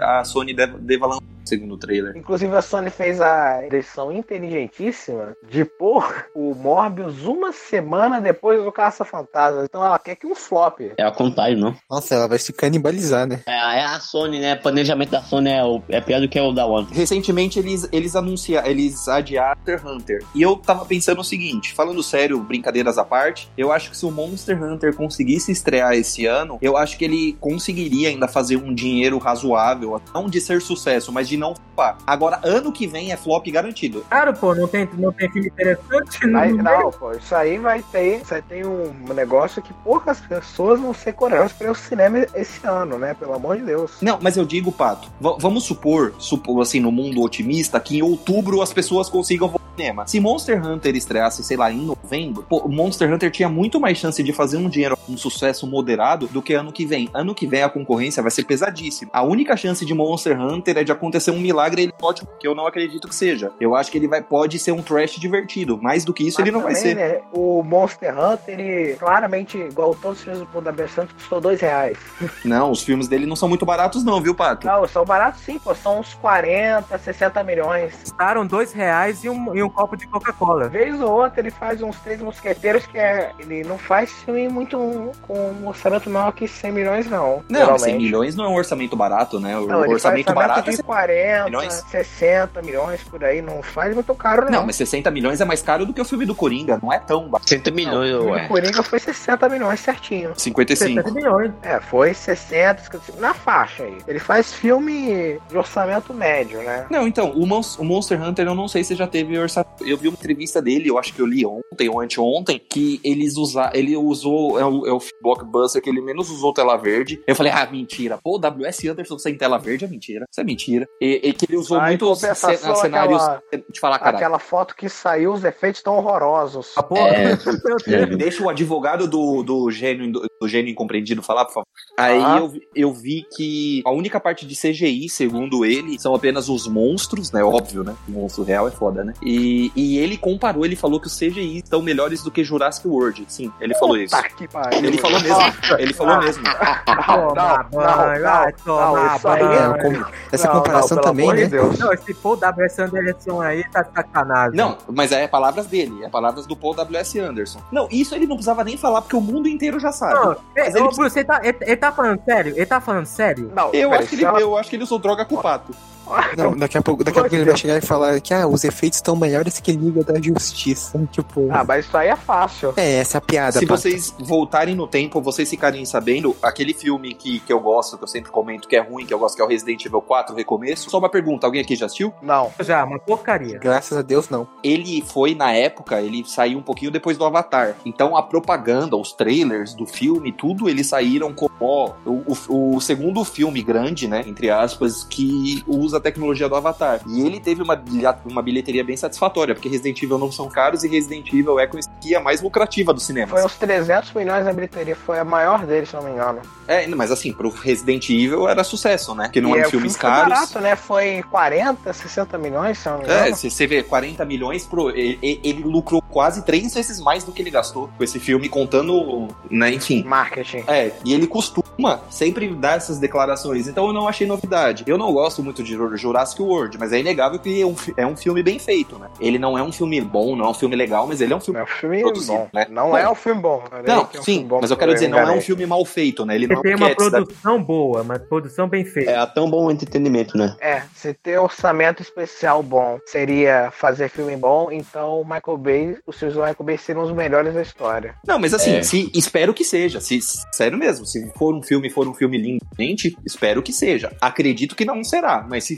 a Sony deva, deva lançar o segundo trailer. Inclusive a Sony fez a decisão inteligentíssima de pôr o Morbius uma semana depois do Caça-Fantasma. Então ela quer que um flop. É ao contrário, não? Nossa, ela vai se canibalizar, né? É, é a Sony, né? O planejamento da Sony é, o- é pior do que o da One. Recentemente eles, eles anunciaram, eles adiaram Monster Hunter. E eu tava pensando o seguinte, falando sério, brincadeiras à parte, eu acho que se o Monster Hunter conseguisse estrear esse ano, eu acho que ele conseguiria ainda fazer um dinheiro razoável, não de ser sucesso, mas de não flopar. Agora, ano que vem é flop garantido. Claro, pô, não tem, não tem filme interessante. Não, não, pô, isso aí vai ter. Você tem um negócio que poucas pessoas vão ser coreanas para o cinema esse ano, né? Pelo amor de Deus. Não, mas eu digo, Pato, va- vamos supor, supor, assim, no mundo otimista, que em outubro as pessoas consigam voltar cinema. Se Monster Hunter estreasse, sei lá, em novembro, pô, o Monster Hunter tinha muito mais chance de fazer um dinheiro, um sucesso moderado do que ano que vem. Ano que vem a concorrência vai ser pesadíssima. A única chance de Monster Hunter é de acontecer um milagre ele ótimo, que eu não acredito que seja. Eu acho que ele vai pode ser um trash divertido. Mais do que isso, Mas ele não vai também, ser. né, o Monster Hunter, ele claramente, igual todos os filmes do W. Santos, custou dois reais. Não, os filmes dele não são muito baratos, não, viu, Pato? Não, são baratos sim, pô. São uns 40, 60 milhões. Custaram dois reais e um, e um copo de Coca-Cola. Vez ou outra ele faz uns três mosqueteiros que é. Ele não faz filme muito com um orçamento maior que 100 milhões, não. Não, geralmente. 100 milhões não é um orçamento barato, né? O Não, ele orçamento faz barato é de 40, milhões. 60 milhões por aí. Não faz muito caro, não. Não, mas 60 milhões é mais caro do que o filme do Coringa, não é tão barato. 60 milhões, O ué. Coringa foi 60 milhões certinho. 55. 60 milhões. É, foi 60, 55, na faixa aí. Ele faz filme de orçamento médio, né? Não, então, o, Mon- o Monster Hunter, eu não sei se já teve orçamento. Eu vi uma entrevista dele, eu acho que eu li ontem ou anteontem, que eles usa, ele usou, é o, é o blockbuster que ele menos usou tela verde. Eu falei, ah, mentira. Pô, o W.S. Anderson sem tela verde é mentira. Isso é mentira. E, e que ele usou Ah, ce- cenários. aquela- De falar, caralho. Aquela foto que saiu, os efeitos tão horrorosos. Ah, porra. É. Deixa o advogado do, do, gênio, do, do gênio incompreendido falar, por favor. Aí Ah. eu, vi- eu vi que a única parte de CGI, segundo ele, são apenas os monstros, né? Óbvio, né? O monstro real é foda, né? E, e ele comparou, ele falou que os CGI estão melhores do que Jurassic World. Sim, ele falou isso. Que pariu. Ele falou mesmo. Ele falou mesmo. É, essa comparação também, amor de né? Deus. Não, se for o W.S. Anderson aí, tá sacanagem. Não, mas é palavras dele, é palavras do Paul W.S. Anderson. Não, isso ele não precisava nem falar, porque o mundo inteiro já sabe. Não, é, Mas ele Bruce, ele tá, ele, ele tá falando sério? Ele tá falando sério? Não, Eu acho, que ele, eu acho que ele usou droga com o pato. Não, daqui a pouco, daqui a pouco ele vai chegar e falar que ah, os efeitos estão melhores que Liga da Justiça. Tipo. Ah, mas isso aí é fácil. É, essa é piada, Se Pato. vocês voltarem no tempo, vocês ficarem sabendo, aquele filme que, que eu gosto, que eu sempre comento que é ruim, que eu gosto, que é o Resident Evil 4, Recomeço. Só uma pergunta, alguém aqui já assistiu? Não. Já, uma porcaria. Graças a Deus, não. Ele foi, na época, ele saiu um pouquinho depois do Avatar. Então a propaganda, os trailers do filme, tudo, eles saíram como ó, o, o- o segundo filme grande, né, entre aspas, que usa tecnologia do Avatar. E ele teve uma, uma bilheteria bem satisfatória, porque Resident Evil não são caros e Resident Evil é conhecida a mais lucrativa dos cinemas. Foi uns 300 milhões na bilheteria. Foi a maior deles, se não me engano. É, mas assim, pro Resident Evil era sucesso, né? Que não E eram é, filmes filme foi caros. barato, né? Foi 40, 60 milhões, se não me engano. É, você vê 40 milhões pro. Ele, ele lucrou quase três vezes mais do que ele gastou com esse filme, contando, né, enfim. Marketing. É, e ele costuma sempre dar essas declarações, então eu não achei novidade. Eu não gosto muito de Jurassic World, mas é inegável que é um, é um filme bem feito, né? Ele não é um filme bom, não é um filme legal, mas ele é um filme É um filme produzido, bom. né? Não Bom, é um filme bom. Aí Não, é um sim, filme bom, mas eu quero dizer, não é um filme mal feito, né? Ele não Ele tem é uma Cats da- produção boa, uma produção bem feita. É tão bom entretenimento, né? É, se ter orçamento especial bom seria fazer filme bom, então o Michael Bay, os filmes do Michael Bay seriam os melhores da história. Não, mas assim, É. se, espero que seja. Se, sério mesmo, se for um filme, for um filme lindo, gente, espero que seja. Acredito que não será, mas se.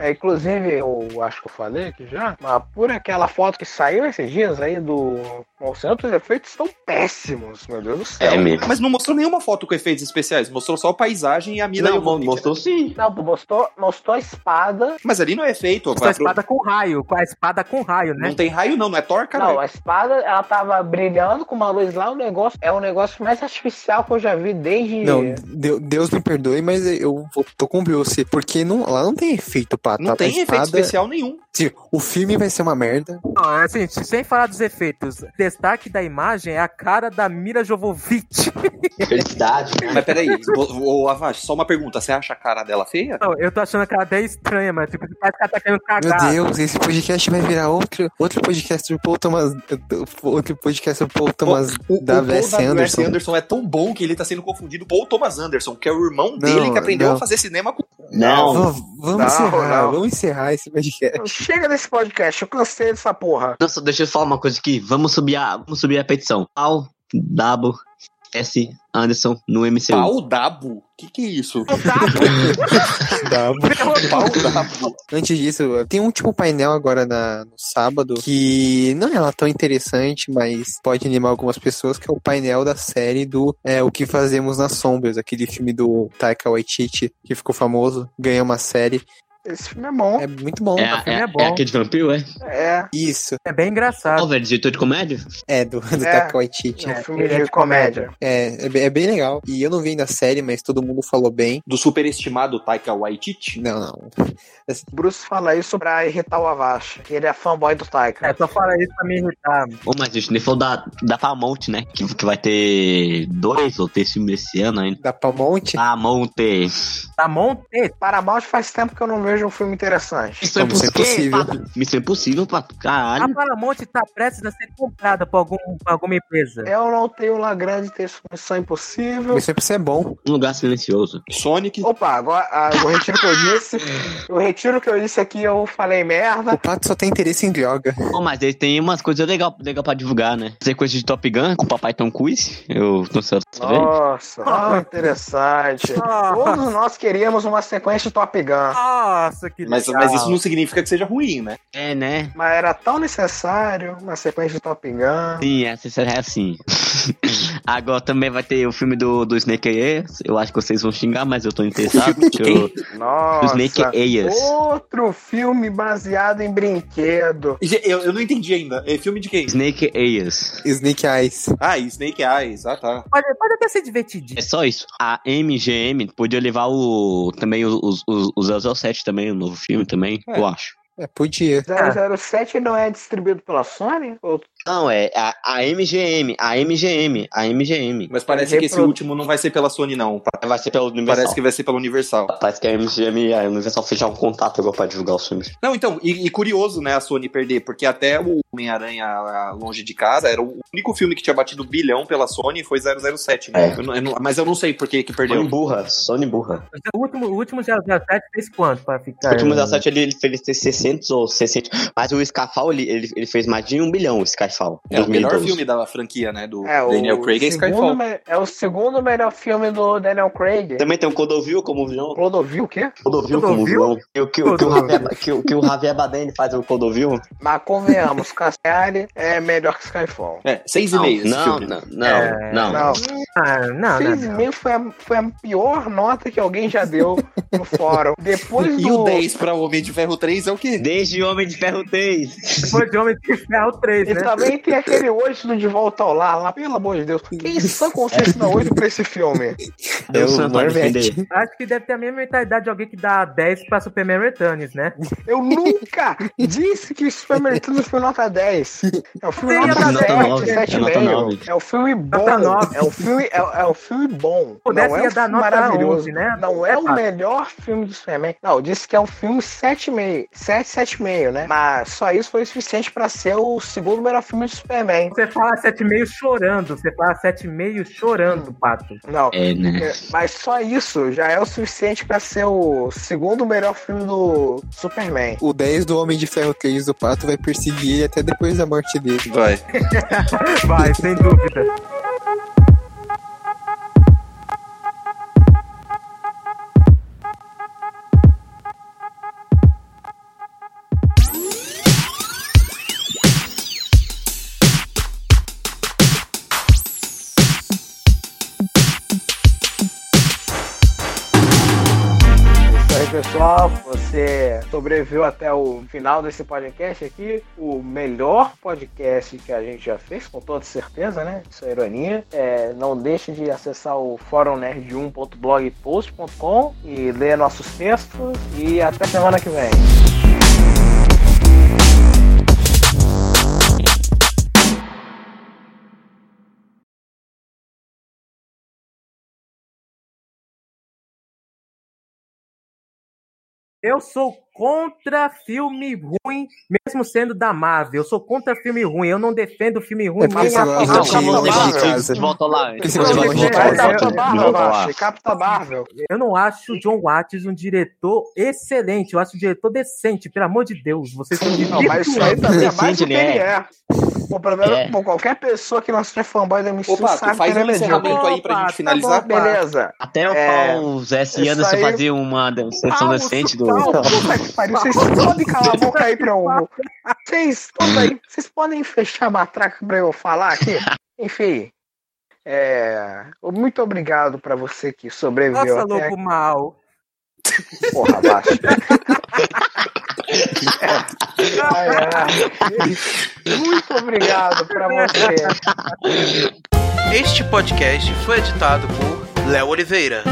É, inclusive, eu acho que eu falei aqui já, mas por aquela foto que saiu esses dias aí do Monsanto, os efeitos estão péssimos, meu Deus do céu. É mesmo. Mas não mostrou nenhuma foto com efeitos especiais, mostrou só a paisagem e a Mila Não, mostrou sim. Não, mostrou, mostrou a espada. Mas ali não é efeito. Com a espada com raio, com a espada com raio, né? Não tem raio, não, não é Thor, cara. Não, a espada, ela tava brilhando com uma luz lá, o negócio é o negócio mais artificial que eu já vi desde. Não, Deu- Deus me perdoe, mas eu tô com o Bruce. Porque não, lá não tem efeito, Não A tem efeito espada- especial nenhum. O filme vai ser uma merda. Não, assim, sem falar dos efeitos, destaque da imagem é a cara da Mira Jovovich. Felicidade. Mas peraí, ô Avash, só uma pergunta. Você acha a cara dela feia? Não, eu tô achando a cara até estranha, mas tipo, parece que ela tá querendo Meu cagar. Deus, esse podcast vai virar outro, outro podcast do Paul Thomas. Outro podcast do Paul Thomas O, da Paul W.S. Anderson. Anderson é tão bom que ele tá sendo confundido com o Thomas Anderson, que é o irmão dele Não, que aprendeu não. a fazer cinema com. Não. Vamos, vamos Não, encerrar, não. vamos encerrar esse podcast. Chega desse podcast, eu cansei dessa porra. Nossa, deixa eu falar uma coisa aqui. Vamos subir a, vamos subir a petição. Pau, Dabo, S. Anderson no MCU. Pau Dabo? Que que é isso? Dá, Pau Dabo. Antes disso, tem um último painel agora na, no sábado que não é lá tão interessante, mas pode animar algumas pessoas, que é o painel da série do é, O Que Fazemos nas Sombras, aquele filme do Taika Waititi que ficou famoso, ganhou uma série. Esse filme é bom. É muito bom. É, o filme é, é bom. é aquele de vampiro, é? É, Isso. É bem Ó, engraçado. velho, diretor de comédia? É, do, do É. Taika Waititi. é um É, filme é de de comédia. É, é, bem- é bem legal. E eu não vi ainda a série, mas todo mundo falou bem. Do superestimado Taika Waititi. Não, não. Bruce fala isso pra irritar o Avast, que ele é fanboy do Taika. É, só fala isso pra me irritar. Ô, mas gente nem falou da, da Paramount, né? Que, que vai ter dois ou três filmes esse ano ainda. Da. Paramount. Tá Monte? Paramount faz tempo que eu não vejo um filme interessante. Missão Missão Impossível. Impossível. Missão Impossível, pato. Caralho. A Paramount tá prestes a ser comprada por, algum, por alguma empresa. Eu não tenho lá grande texto Missão Impossível. Mas sempre é bom. Um lugar silencioso. Sonic. Opa, agora ah, eu retiro o que eu disse. Eu retiro o que eu disse aqui, eu falei O merda. Pato só tem interesse em droga. Mas ele tem umas coisas legais legal pra divulgar, né? Sequência de Top Gun com o papai Tom Cruise. Eu não sei Nossa, ah, interessante. Ah. Todos nós queríamos uma sequência de Top Gun. Nossa, que Mas, legal. mas isso não significa que seja ruim, né? É, né? Mas era tão necessário uma sequência de Top Gun. Sim, essa é assim. Agora também vai ter o filme do, do Snake Eyes. Eu acho que vocês vão xingar, mas eu tô interessado. que eu- do Nossa. Snake Eyes. Outro filme baseado em brinquedo. Eu, eu não entendi ainda. É filme de quem? Snake Eyes. Snake Eyes. Ah, Snake Eyes. Ah, tá. Pode, pode até ser divertidinho. É só isso. A MGM podia levar o também os, os, os 007 também, o novo filme também, É. eu acho. É, podia. 007 não é distribuído pela Sony? Ou Não, é a, a MGM, a MGM, a MGM. Mas parece que esse último não vai ser pela Sony, não. Pa- Vai ser pela Universal. Parece que vai ser pela Universal. Parece que a MGM e a Universal fecharam um contato agora pra divulgar os filmes. Não, então, e, e curioso, né, a Sony perder, porque até o Homem-Aranha Longe de Casa era o único filme que tinha batido bilhão pela Sony foi 007, né? É. Eu não- eu não- mas eu não sei por que que perdeu. Sony burra, Sony burra. O último, o último 007 fez quanto pra O ficar? último 17 ele, ele fez 600 ou 600, mas o Skyfall ele, ele, ele fez mais de um bilhão, o Skyfall. É o melhor 2012. filme da franquia, né, do É, Daniel Craig é segundo Skyfall. É o segundo melhor filme do Daniel Craig. Também tem o Clodovil como vilão. Clodovil, o quê? Clodovil como Clodovil? vilão. Que, o- que, o- que, o. Javier, que, que o Javier Bardem faz o Clodovil. Mas convenhamos, Cassiari é melhor que Skyfall. É, seis e meio Não, filme. não, não, É, não. Não, Ah, não, não, seis e não. meio foi a, foi a pior nota que alguém já deu no fórum. Depois E do... o 10 pra Homem de Ferro 3 é o quê? Desde Homem de Ferro 3. Depois de Homem de Ferro 3, E né? Também tem aquele 8 do De Volta ao Lar, lá, pelo amor de Deus. Quem sã consciência dá 8 pra esse filme? Eu É sou o pra Marvete. Acho que deve ter a mesma mentalidade de alguém que dá 10 pra Superman Returns, né? Eu nunca disse que Superman Returns foi nota 10. É um filme nota, é nota 7, nove, é nota 7,5. nove. É filme bom. É um filme, é, é um filme bom. Pudesse não é um ia dar filme nota maravilhoso. 11, né? Não é o Ah. melhor filme do Superman. Não, eu disse que é um filme 7,5. 7, 7,5, né? Mas só isso foi suficiente pra ser o segundo melhor filme do Superman. Você fala 7,5 chorando. Você fala 7,5 chorando, Pato. Não. É, né? É, Mas só isso já é o suficiente pra ser o segundo melhor filme do Superman. O 10 do Homem de Ferro 3 do Pato vai perseguir ele até depois da morte dele. Vai. Vai, sem dúvida. Pessoal. Você sobreviveu até o final desse podcast aqui. O melhor podcast que a gente já fez, com toda certeza, né? Isso é ironia. É, não deixe de acessar o fórumnerd1.blogpost.com e ler nossos textos. E até semana que vem. Eu sou contra filme ruim, mesmo sendo da Marvel. Eu sou contra filme ruim. Eu não defendo filme ruim É porque você gosta de de. De volta lá. De de Capitão de Marvel, volta lá. Bashi, Capitão Marvel. Eu não acho o John Watts um diretor excelente. Eu acho um diretor decente, pelo amor de Deus. Vocês estão Não, mas isso aí também é mais do que ele ele é. Bom, pelo menos, É. bom, qualquer pessoa que não seja fanboy da MCU Opa, sabe faz que um ele é medíocre. encerramento aí pra Opa, gente tá finalizar. bom. Beleza. Até o É, Paulo Zé Anderson aí- fazer uma sessão Paulo, decente do. Que pariu. Vocês podem calar a boca aí pra eu. Vocês, aí, vocês podem fechar a matraca pra eu falar aqui? Enfim. É, muito obrigado pra você que sobreviveu Nossa, louco mal. aqui. Porra, abaixo. Ai, ai. Muito obrigado pra você. Este podcast foi editado por Léo Oliveira.